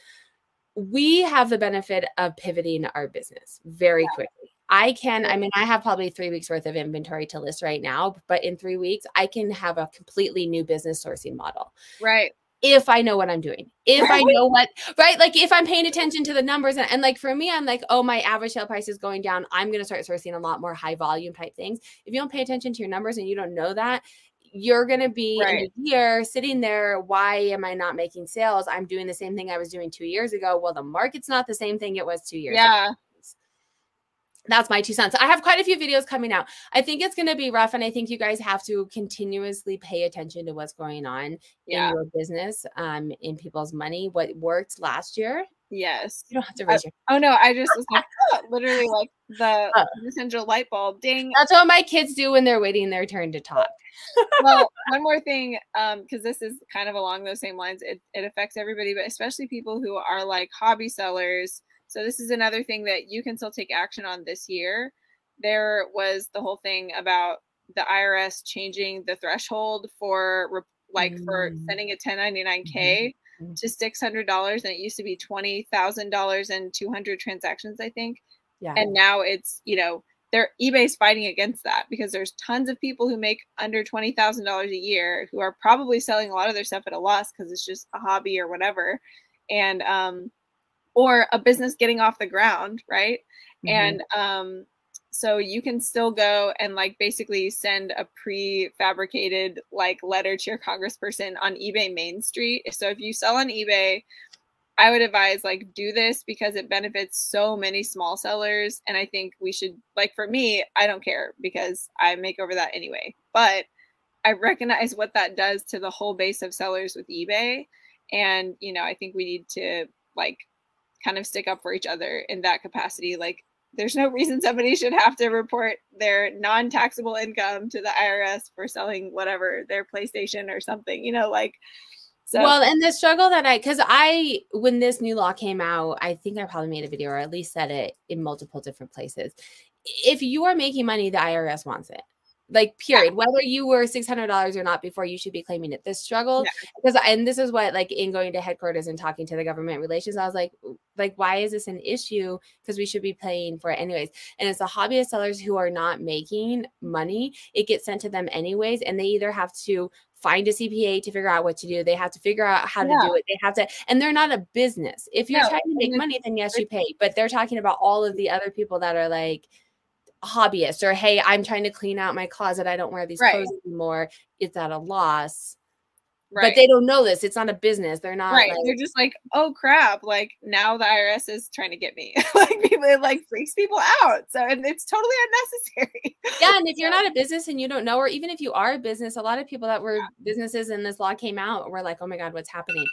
we have the benefit of pivoting our business very quickly. I can, I mean, I have probably three weeks worth of inventory to list right now, but in three weeks, I can have a completely new business sourcing model right. If I know what I'm doing, if I know what, right? Like if I'm paying attention to the numbers and, and like for me, I'm like, oh, my average sale price is going down. I'm going to start sourcing a lot more high volume type things. If you don't pay attention to your numbers and you don't know that, you're going to be in Right. a year sitting there. Why am I not making sales? I'm doing the same thing I was doing two years ago. Well, the market's not the same thing it was two years ago Yeah, that's my two cents. I have quite a few videos coming out. I think it's going to be rough, and I think you guys have to continuously pay attention to what's going on yeah, in your business, um, in people's money. What worked last year, yes. you don't have to raise your. Oh no, I just was like "Oh," [laughs] [laughs] literally like the Oh. essential light bulb ding. That's what my kids do when they're waiting their turn to talk. well, [laughs] one more thing, um, because this is kind of along those same lines. It it affects everybody, but especially people who are like hobby sellers. So this is another thing that you can still take action on this year. There was the whole thing about the IRS changing the threshold for like for Mm. sending a 1099k Mhm. to $600 and it used to be $20,000 and 200 transactions I think Yeah. and now it's you know they're ebay's fighting against that because there's tons of people who make under $20000 a year who are probably selling a lot of their stuff at a loss because it's just a hobby or whatever and um or a business getting off the ground right? Mhm. and um so you can still go and like basically send a prefabricated like letter to your congressperson on ebay main street. So if you sell on ebay i would advise like do this because it benefits so many small sellers and i think we should like for me i don't care because i make over that anyway. But i recognize what that does to the whole base of sellers with ebay and you know i think we need to like kind of stick up for each other in that capacity like there's no reason somebody should have to report their non-taxable income to the IRS for selling whatever their PlayStation or something, you know, like so well, and the struggle that I, because I, when this new law came out, I think I probably made a video or at least said it in multiple different places. If you are making money, the IRS wants it. Like period whether you were $600 or not before you should be claiming it. This struggle Yeah. because and this is what like in going to headquarters and talking to the government relations i was like like why is this an issue? Because we should be paying for it anyways. And it's the hobbyist sellers who are not making money it gets sent to them anyways and they either have to find a cpa to figure out what to do they have to figure out how Yeah. to do it they have to and they're not a business. If you're No, trying to make money then yes you pay but they're talking about all of the other people that are like hobbyists or hey i'm trying to clean out my closet i don't wear these Right. clothes anymore it's at a loss Right. but they don't know this it's not a business they're not right. like, They're just like, oh crap! Like now the IRS is trying to get me. [laughs] like people, it like freaks people out. So and it's totally unnecessary. [laughs] yeah and if you're not a business and you don't know or even if you are a business a lot of people that were businesses and this law came out were like oh my god what's happening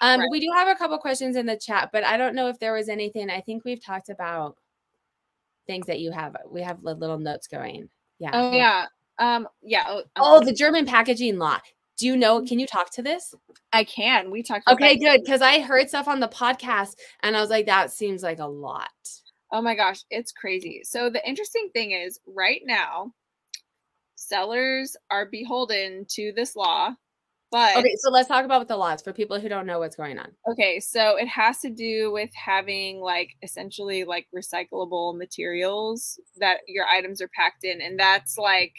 um Right. we do have a couple questions in the chat but i don't know if there was anything i think we've talked about things that you have we have li- little notes going yeah Oh yeah. Um. Yeah. Oh, oh the german packaging law do you know can you talk to this I can. We talked. Okay good because i heard stuff on the podcast and i was like that seems like a lot Oh my gosh, it's crazy. So the interesting thing is, right now, sellers are beholden to this law, but okay so let's talk about the laws for people who don't know what's going on. Okay, so it has to do with having like essentially like recyclable materials that your items are packed in, and that's like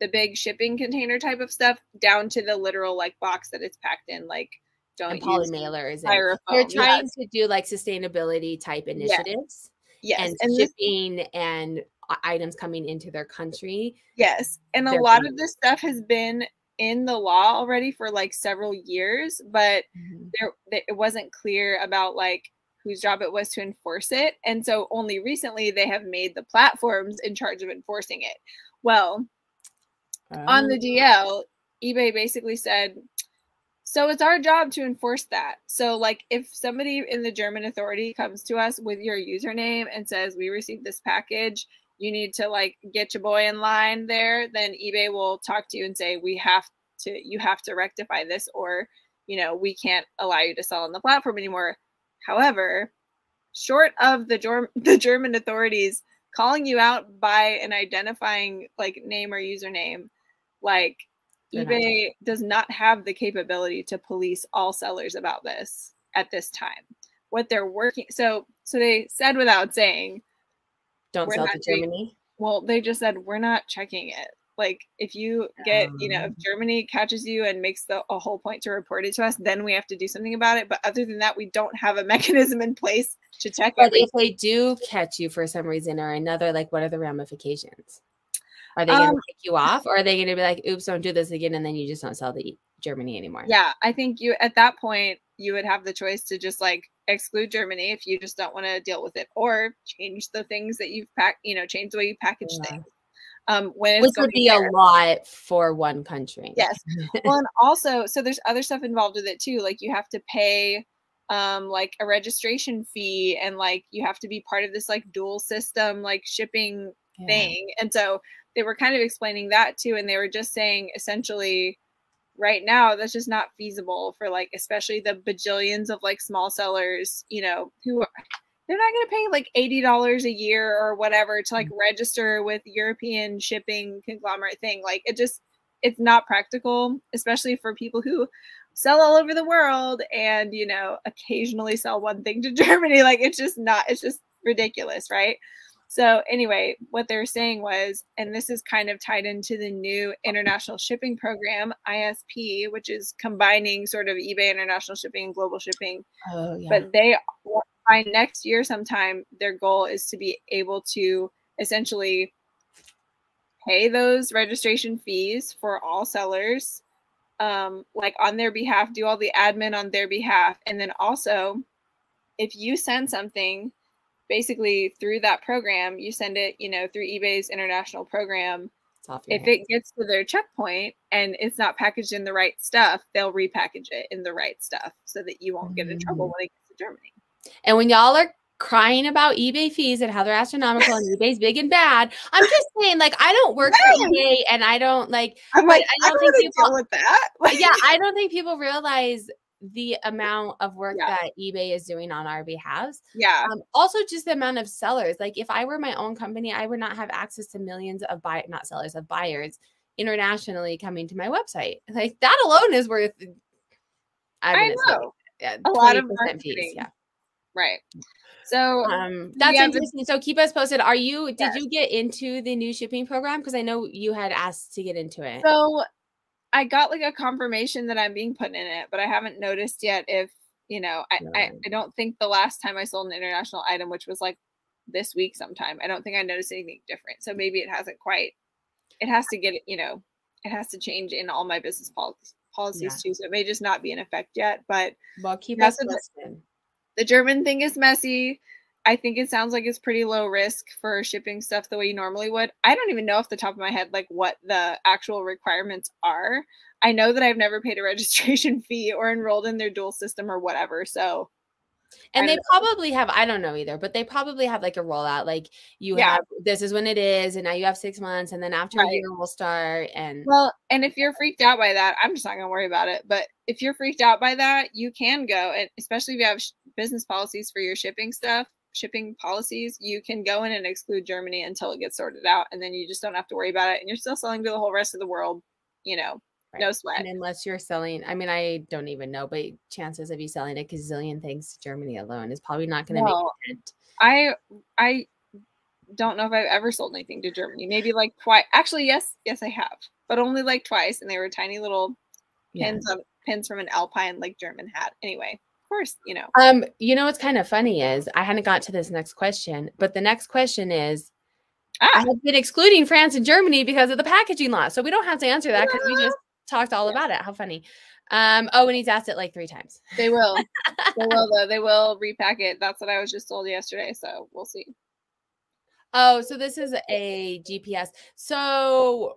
the big shipping container type of stuff down to the literal like box that it's packed in. Like don't and use polymailers and they're trying yes, to do like sustainability type initiatives yes, and, and this, shipping and uh, items coming into their country. Yes, and a lot of this stuff has been in the law already for like several years, but mm-hmm. there it wasn't clear about like whose job it was to enforce it and so only recently they have made the platforms in charge of enforcing it. Well on the oh. dl ebay basically said so it's our job to enforce that. So like if somebody in the german authority comes to us with your username and says we received this package you need to like get your boy in line there then ebay will talk to you and say we have to you have to rectify this or you know we can't allow you to sell on the platform anymore. However short of the, Germ- [laughs] the german authorities calling you out by an identifying like name or username like ebay does not have the capability to police all sellers about this at this time. What they're working so so they said without saying don't we're sell to doing- germany well, they just said we're not checking it. Like if you get, you know, if Um. Germany catches you and makes the a whole point to report it to us, then we have to do something about it. But other than that, we don't have a [laughs] mechanism in place to check but everything. if they do catch you for some reason or another like what are the ramifications are they going to Um, kick you off or are they going to be like oops don't do this again and then you just don't sell to germany anymore Yeah, I think you at that point you would have the choice to just like exclude Germany if you just don't want to deal with it, or change the things that you've packed. You know, change the way you package Yeah. things. Um, when which would be there. a lot for one country Yes. [laughs] well, and also, so there's other stuff involved with it too. Like you have to pay um like a registration fee and like you have to be part of this like dual system like shipping Yeah. thing. And so they were kind of explaining that too and they were just saying essentially right now that's just not feasible for like especially the bajillions of like small sellers, you know, who are they're not going to pay like $80 a year or whatever to like mm. register with European shipping conglomerate thing. Like it just it's not practical, especially for people who sell all over the world and you know occasionally sell one thing to [laughs] Germany. Like it's just not. It's just ridiculous, right? So anyway, what they're saying was, and this is kind of tied into the new international shipping program (ISP), which is combining sort of eBay international shipping and global shipping. Oh yeah. But they by next year sometime their goal is to be able to essentially pay those registration fees for all sellers um, like on their behalf do all the admin on their behalf. And then also if you send something basically through that program you send it you know through ebay's international program it's off your if hands. it gets to their checkpoint and it's not packaged in the right stuff they'll repackage it in the right stuff so that you won't get in trouble Mm. when it gets to germany And when y'all are crying about eBay fees and how they're astronomical and [laughs] eBay's big and bad, I'm just saying, like, I don't work for eBay and I don't like, I'm like, I I don't don't, think think people- deal with that. Like, [laughs] yeah, I don't think people realize the amount of work Yeah. that eBay is doing on our behalf. yeah, Um, also, just the amount of sellers. Like, if I were my own company, I would not have access to millions of buy not sellers of buyers internationally coming to my website. [laughs] Like that alone is worth. I know yeah, a lot of 20% marketing. Yeah. Right. So Um, that's interesting. So keep us posted. Are you? Did Yes. you get into the new shipping program? Because I know you had asked to get into it. So I got like a confirmation that I'm being put in it, but I haven't noticed yet if, you know, I, I, I don't think the last time I sold an international item, which was like this week sometime, I don't think I noticed anything different. So maybe it hasn't quite, it has to get, you know, it has to change in all my business policies policies too. So it may just not be in effect yet, but well, keep us so the- the German thing is messy. I think it sounds like it's pretty low risk for shipping stuff the way you normally would. I don't even know off the top of my head like what the actual requirements are. I know that I've never paid a [laughs] registration fee or enrolled in their dual system or whatever. So And they know. probably have, I don't know either, but they probably have like a rollout. Like you Yeah. have, this is when it is, and now you have six months, and then after a year we'll start. And well, and if you're freaked out by that, I'm just not gonna worry about it. But if you're freaked out by that, you can go, and especially if you have sh- business policies for your shipping stuff, shipping policies, you can go in and exclude Germany until it gets sorted out, and then you just don't have to worry about it, and you're still selling to the whole rest of the world. You know, no sweat. and unless you're selling, I mean, I don't even know, but chances of you selling a gazillion things to Germany alone is probably not going to No. make dent. I I don't know if I've ever sold anything to Germany. Maybe like twice. Actually, yes, yes, I have, but only like twice, and they were tiny little Yeah. pins on pins from an Alpine like German hat. Anyway, course, you know. Um, you know what's kind of funny is I hadn't got to this next question, but the next question is I Ah, have been excluding France and Germany because of the packaging law. So we don't have to answer that because we just talked all about it. How funny. Um, oh, and he's asked it like three times. they will. they [laughs] will though. They will repack it. That's what I was just told yesterday. So we'll see. Oh, so this is a GPS. So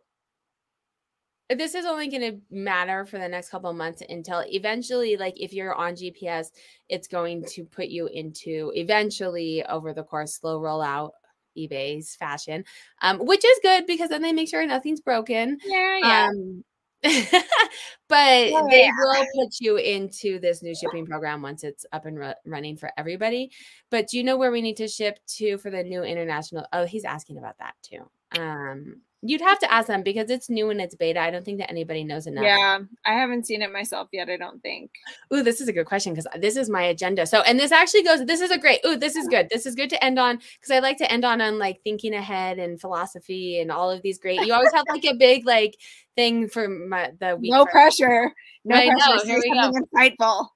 this is only going to matter for the next couple of months until eventually, like if you're on GPS, it's going to put you into eventually over the course slow rollout eBay's fashion, um, which is good because then they make sure nothing's broken. Yeah, Um, [laughs] but Yeah, they yeah. will put you into this new shipping program once it's up and ru- running for everybody. But do you know where we need to ship to for the new international? Oh, he's asking about that too. Um, you'd have to ask them because it's new and it's beta. I don't think that anybody knows enough. yeah. I haven't seen it myself yet. I don't think. Ooh, this is a good question because this is my agenda. So, and this actually goes. This is a great. Ooh, this is good. This is good to end on because I like to end on on like thinking ahead and philosophy and all of these great. You always have like a big like thing for my the week. No pressure. No pressure. here we go. insightful.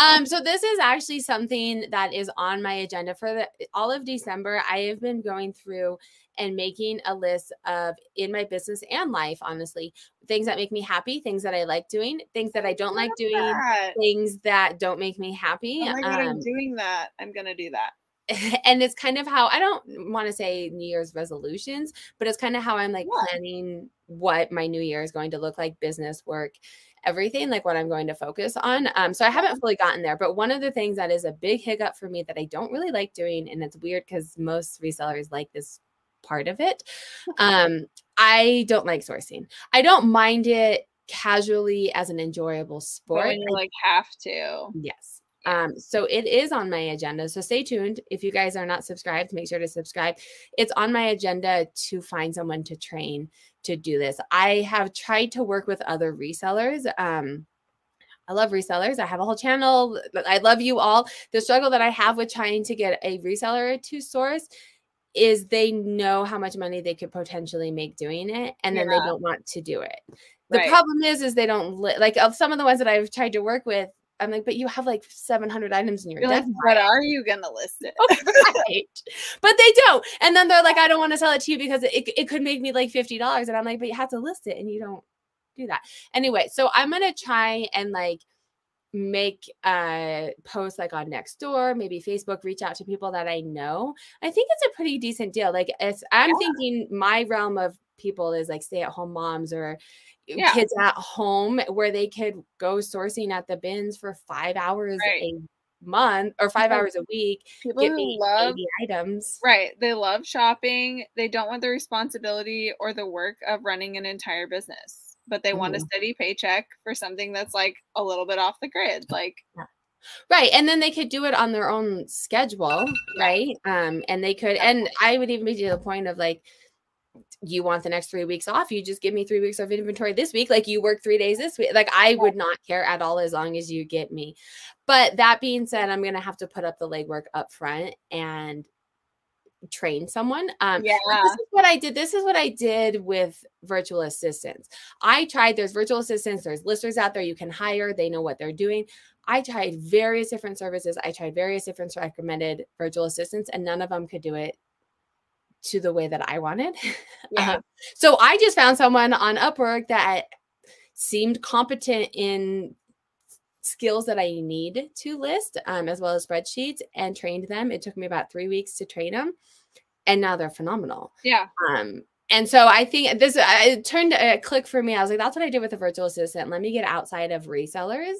Um so this is actually something that is on my agenda for the all of december i have been going through and making a list of in my business and life honestly things that make me happy things that i like doing things that i don't like doing That. things that don't make me happy Oh my god, I'm um, doing that. I'm gonna do that. [laughs] and it's kind of how I don't want to say New Year's resolutions, but it's kind of how I'm like Yeah. planning what my new year is going to look like, business, work, everything, like what I'm going to focus on. Um, so I haven't fully gotten there, but one of the things that is a big hiccup for me that I don't really like doing, and it's weird because most resellers like this part of it. [laughs] Um, I don't like sourcing. I don't mind it casually as an enjoyable But sport. when you like have to. Yes. Um, so it is on my agenda. So stay tuned. If you guys are not subscribed, make sure to subscribe. It's on my agenda to find someone to train to do this. I have tried to work with other resellers. Um, I love resellers. I have a whole channel. I love you all. The struggle that I have with trying to get a reseller to source is they know how much money they could potentially make doing it and then they don't want to do it. The Right. problem is is they don't li- like of some of the ones that I've tried to work with I'm like, but you have like 700 items in your You're like, desk. but are you gonna list it? [laughs] right. But they don't. And then they're like, I don't want to sell it to you because it, it could make me like $50. And I'm like, but you have to list it and you don't do that. Anyway, so I'm going to try and like make uh posts like on Nextdoor, maybe Facebook, reach out to people that I know. I think it's a pretty decent deal. Like it's I'm Yeah. thinking my realm of people is like stay at home moms or Yeah. kids at home where they could go sourcing at the bins for five hours Right. a month or five People- hours a week People love 80 items. right. They love shopping. They don't want the responsibility or the work of running an entire business, but they want a Mhm. steady paycheck for something that's like a little bit off the grid. Like Right. And then they could do it on their own schedule, right? Um, and they could, and I would even be to the point of like you want the next three weeks off, you just give me three weeks of inventory this week. Like you work three days this week. Like I would not care at all as long as you get me. But that being said, I'm gonna have to put up the legwork up front and train someone. Um, yeah. This is what I did. This is what I did with virtual assistants. I tried, there's virtual assistants, there's listers out there you can hire, they know what they're doing. I tried various different services. I tried various different recommended virtual assistants, and none of them could do it to the way that I wanted. [laughs] Yeah. Um, so I just found someone on Upwork that seemed competent in skills that I need to list, um, as well as spreadsheets, and trained them. It took me about three weeks to train them, and now they're phenomenal. Yeah. Um, and so I think this it turned a click for me. I was like, that's what I did with a virtual assistant. Let me get outside of resellers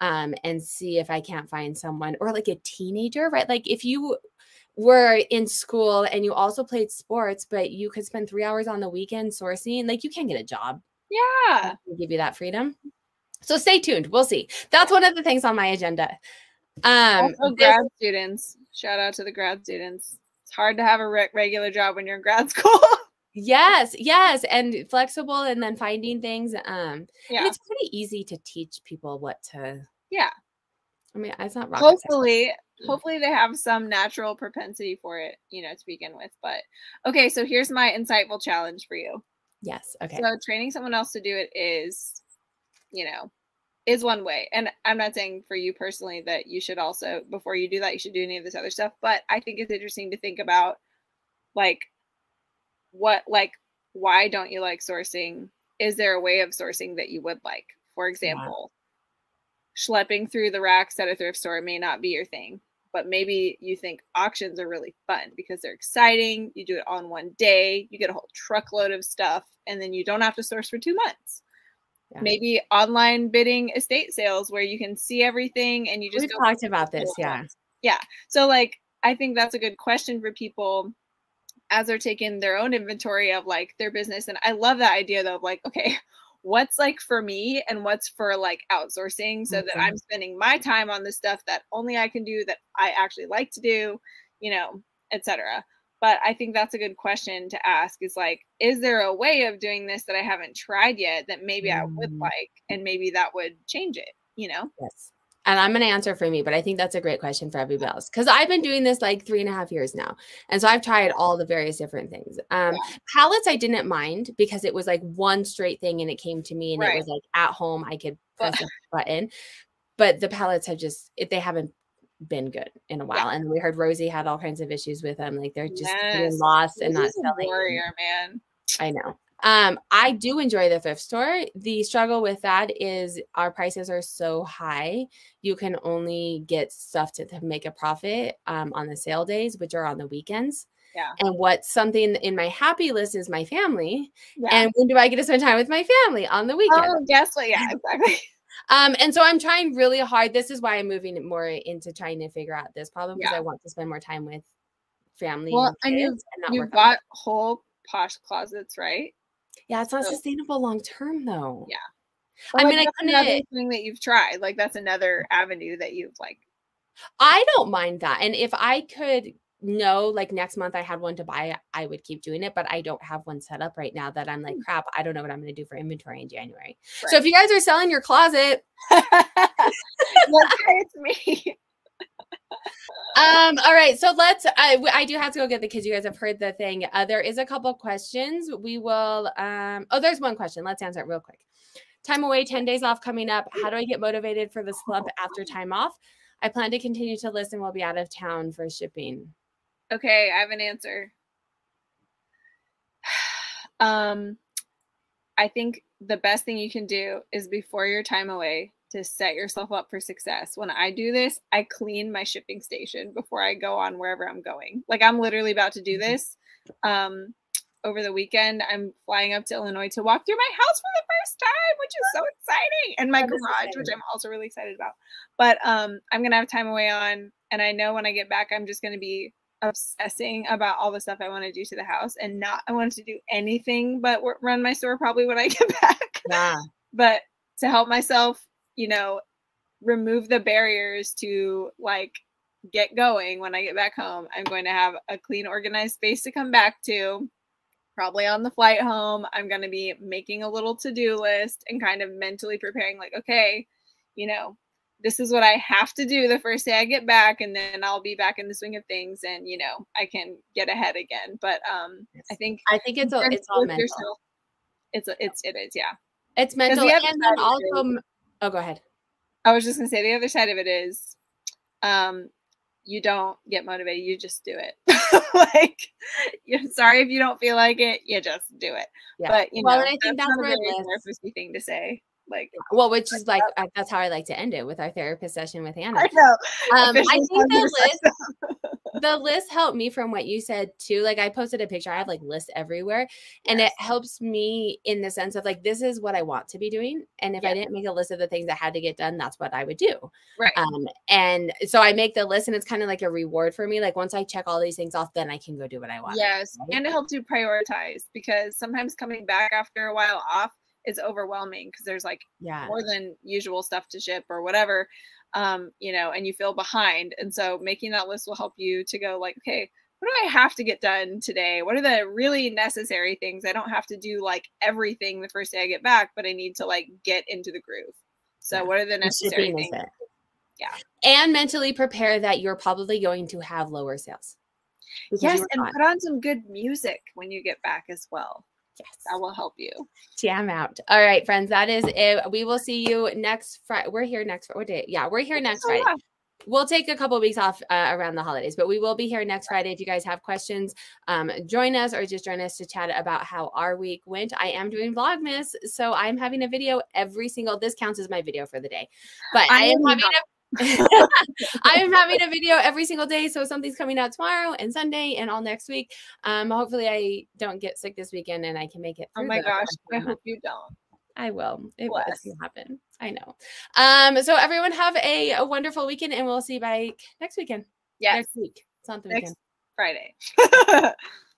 um, and see if I can't find someone or like a teenager, right? Like if you were in school and you also played sports, but you could spend three hours on the weekend sourcing, like you can get a job. Yeah. Give you that freedom. So stay tuned. We'll see. That's one of the things on my agenda. Um, also grad students. Shout out to the grad students. It's hard to have a re- regular job when you're in grad [laughs] school. yes, yes, and flexible, and then finding things. Um, yeah, it's pretty easy to teach people what to. Yeah, I mean, it's not rocket hopefully. Science. Hopefully they have some natural propensity for it, you know, to begin with. But okay, so here's my insightful challenge for you. Yes. Okay. So training someone else to do it is you know, is one way. And I'm not saying for you personally that you should also, before you do that, you should do any of this other stuff. But I think it's interesting to think about like what, like, why don't you like sourcing? Is there a way of sourcing that you would like? For example, yeah. schlepping through the racks at a thrift store may not be your thing, but maybe you think auctions are really fun because they're exciting. You do it on one day, you get a whole truckload of stuff, and then you don't have to source for two months yeah. maybe online bidding estate sales where you can see everything and you just we talked about this yeah. yeah. So like i think that's a good question for people as they're taking their own inventory of like their business. And i love that idea though of like okay [laughs] what's like for me and what's for like outsourcing so mm-hmm. that i'm spending my time on the stuff that only i can do that i actually like to do you know etc but i think that's a good question to ask is like is there a way of doing this that i haven't tried yet that maybe mm. i would mm. like and maybe that would change it you know yes and i'm going to answer for me but i think that's a great question for everybody else because i've been doing this like three and a half years now and so i've tried all the various different things um yeah. palettes i didn't mind because it was like one straight thing and it came to me and right. it was like at home i could press a button but the palettes have just if they haven't been good in a while. Yeah. And we heard Rosie had all kinds of issues with them. Like they're just yes. lost and not selling. Warrior, man. I know. Um, I do enjoy the thrift store. The struggle with that is our prices are so high. You can only get stuff to, to make a profit um, on the sale days, which are on the weekends. Yeah. And what's something in my happy list is my family. Yeah. And when do I get to spend time with my family on the weekend? Oh, guess what? Yeah, exactly. [laughs] Um, and so I'm trying really hard. This is why I'm moving more into trying to figure out this problem because yeah. I want to spend more time with family. Well, and, and you've, you've got whole posh closets, right? Yeah, it's not so, sustainable long term though. Yeah. Well, I mean, I another thing that you've tried. Like that's another avenue that you've like. I don't mind that, and if I could know like next month I had one to buy, I would keep doing it, but I don't have one set up right now that I'm like, hmm. crap, I don't know what I'm going to do for inventory in January. Right. So if you guys are selling your closet, [laughs] it's me. um all right so let's I, I do have to go get the kids you guys have heard the thing uh, there is a couple questions we will um oh there's one question let's answer it real quick time away 10 days off coming up how do i get motivated for the slump after time off i plan to continue to listen while we'll be out of town for shipping Okay, I have an answer. [sighs] Um, I think the best thing you can do is before your time away to set yourself up for success. When I do this, I clean my shipping station before I go on wherever I'm going. Like I'm literally about to do mm-hmm. this. Um, over the weekend, I'm flying up to Illinois to walk through my house for the first time, which is so exciting, and my garage, which I'm also really excited about. But um, I'm gonna have time away on, and I know when I get back, I'm just gonna be obsessing about all the stuff I want to do to the house and not I wanted to do anything but run my store probably when I [laughs] get back. Yeah. but to help myself, you know, remove the barriers to like get going when I get back home, I'm going to have a clean organized space to come back to probably on the flight home, I'm going to be making a little to do list and kind of mentally preparing, like, okay, you know, this is what I have to do the first day I get back, and then I'll be back in the swing of things, and you know, I can get ahead again. But um, I think I think it's all, it's all mental. Yourself, it's it's it is yeah. It's mental, the and then also. oh, go ahead. I was just gonna say the other side of it is, um, you don't get motivated, you just do it. [laughs] like, you're sorry if you don't feel like it, you just do it. Yeah. But you well, know, I think that's, that's a really thing to say. Like, well, which is like [laughs] that's how I like to end it with our therapist session with Anna. I know. Um, I think the list, the list helped me from what you said too. Like, I posted a picture. I have like lists everywhere, and yes. it helps me in the sense of like this is what I want to be doing, and if yes. I didn't make a list of the things that had to get done, that's what I would do. Right. Um, and so I make the list, and it's kind of like a reward for me. Like once I check all these things off, then I can go do what I want. Yes, right? and it helps you prioritize because sometimes coming back after a while off is overwhelming because there's like yeah. more than usual stuff to ship or whatever um you know and you feel behind and so making that list will help you to go like okay what do i have to get done today? What are the really necessary things? I don't have to do like everything the first day i get back but i need to like get into the groove. So yeah. what are the necessary things? yeah. And mentally prepare that you're probably going to have lower sales yes and put on some good music when you get back as well Yes. That will help you. Jam out. All right, friends. That is it. We will see you next Friday. We're here next what day? Yeah, we're here next oh, Friday. We'll take a couple of weeks off uh, around the holidays, but we will be here next Friday. If you guys have questions, um, join us or just join us to chat about how our week went. I am doing Vlogmas, so I'm having a video every single. This counts as my video for the day, but I, I am having a [laughs] I'm having a video every single day. So something's coming out tomorrow and Sunday and all next week. Um, hopefully I don't get sick this weekend and I can make it. oh my gosh. I hope you don't. I will. It will happen. I know. Um, so everyone have a, a, wonderful weekend and we'll see you by next weekend. Yeah. Next week. It's not the next weekend. Friday. [laughs]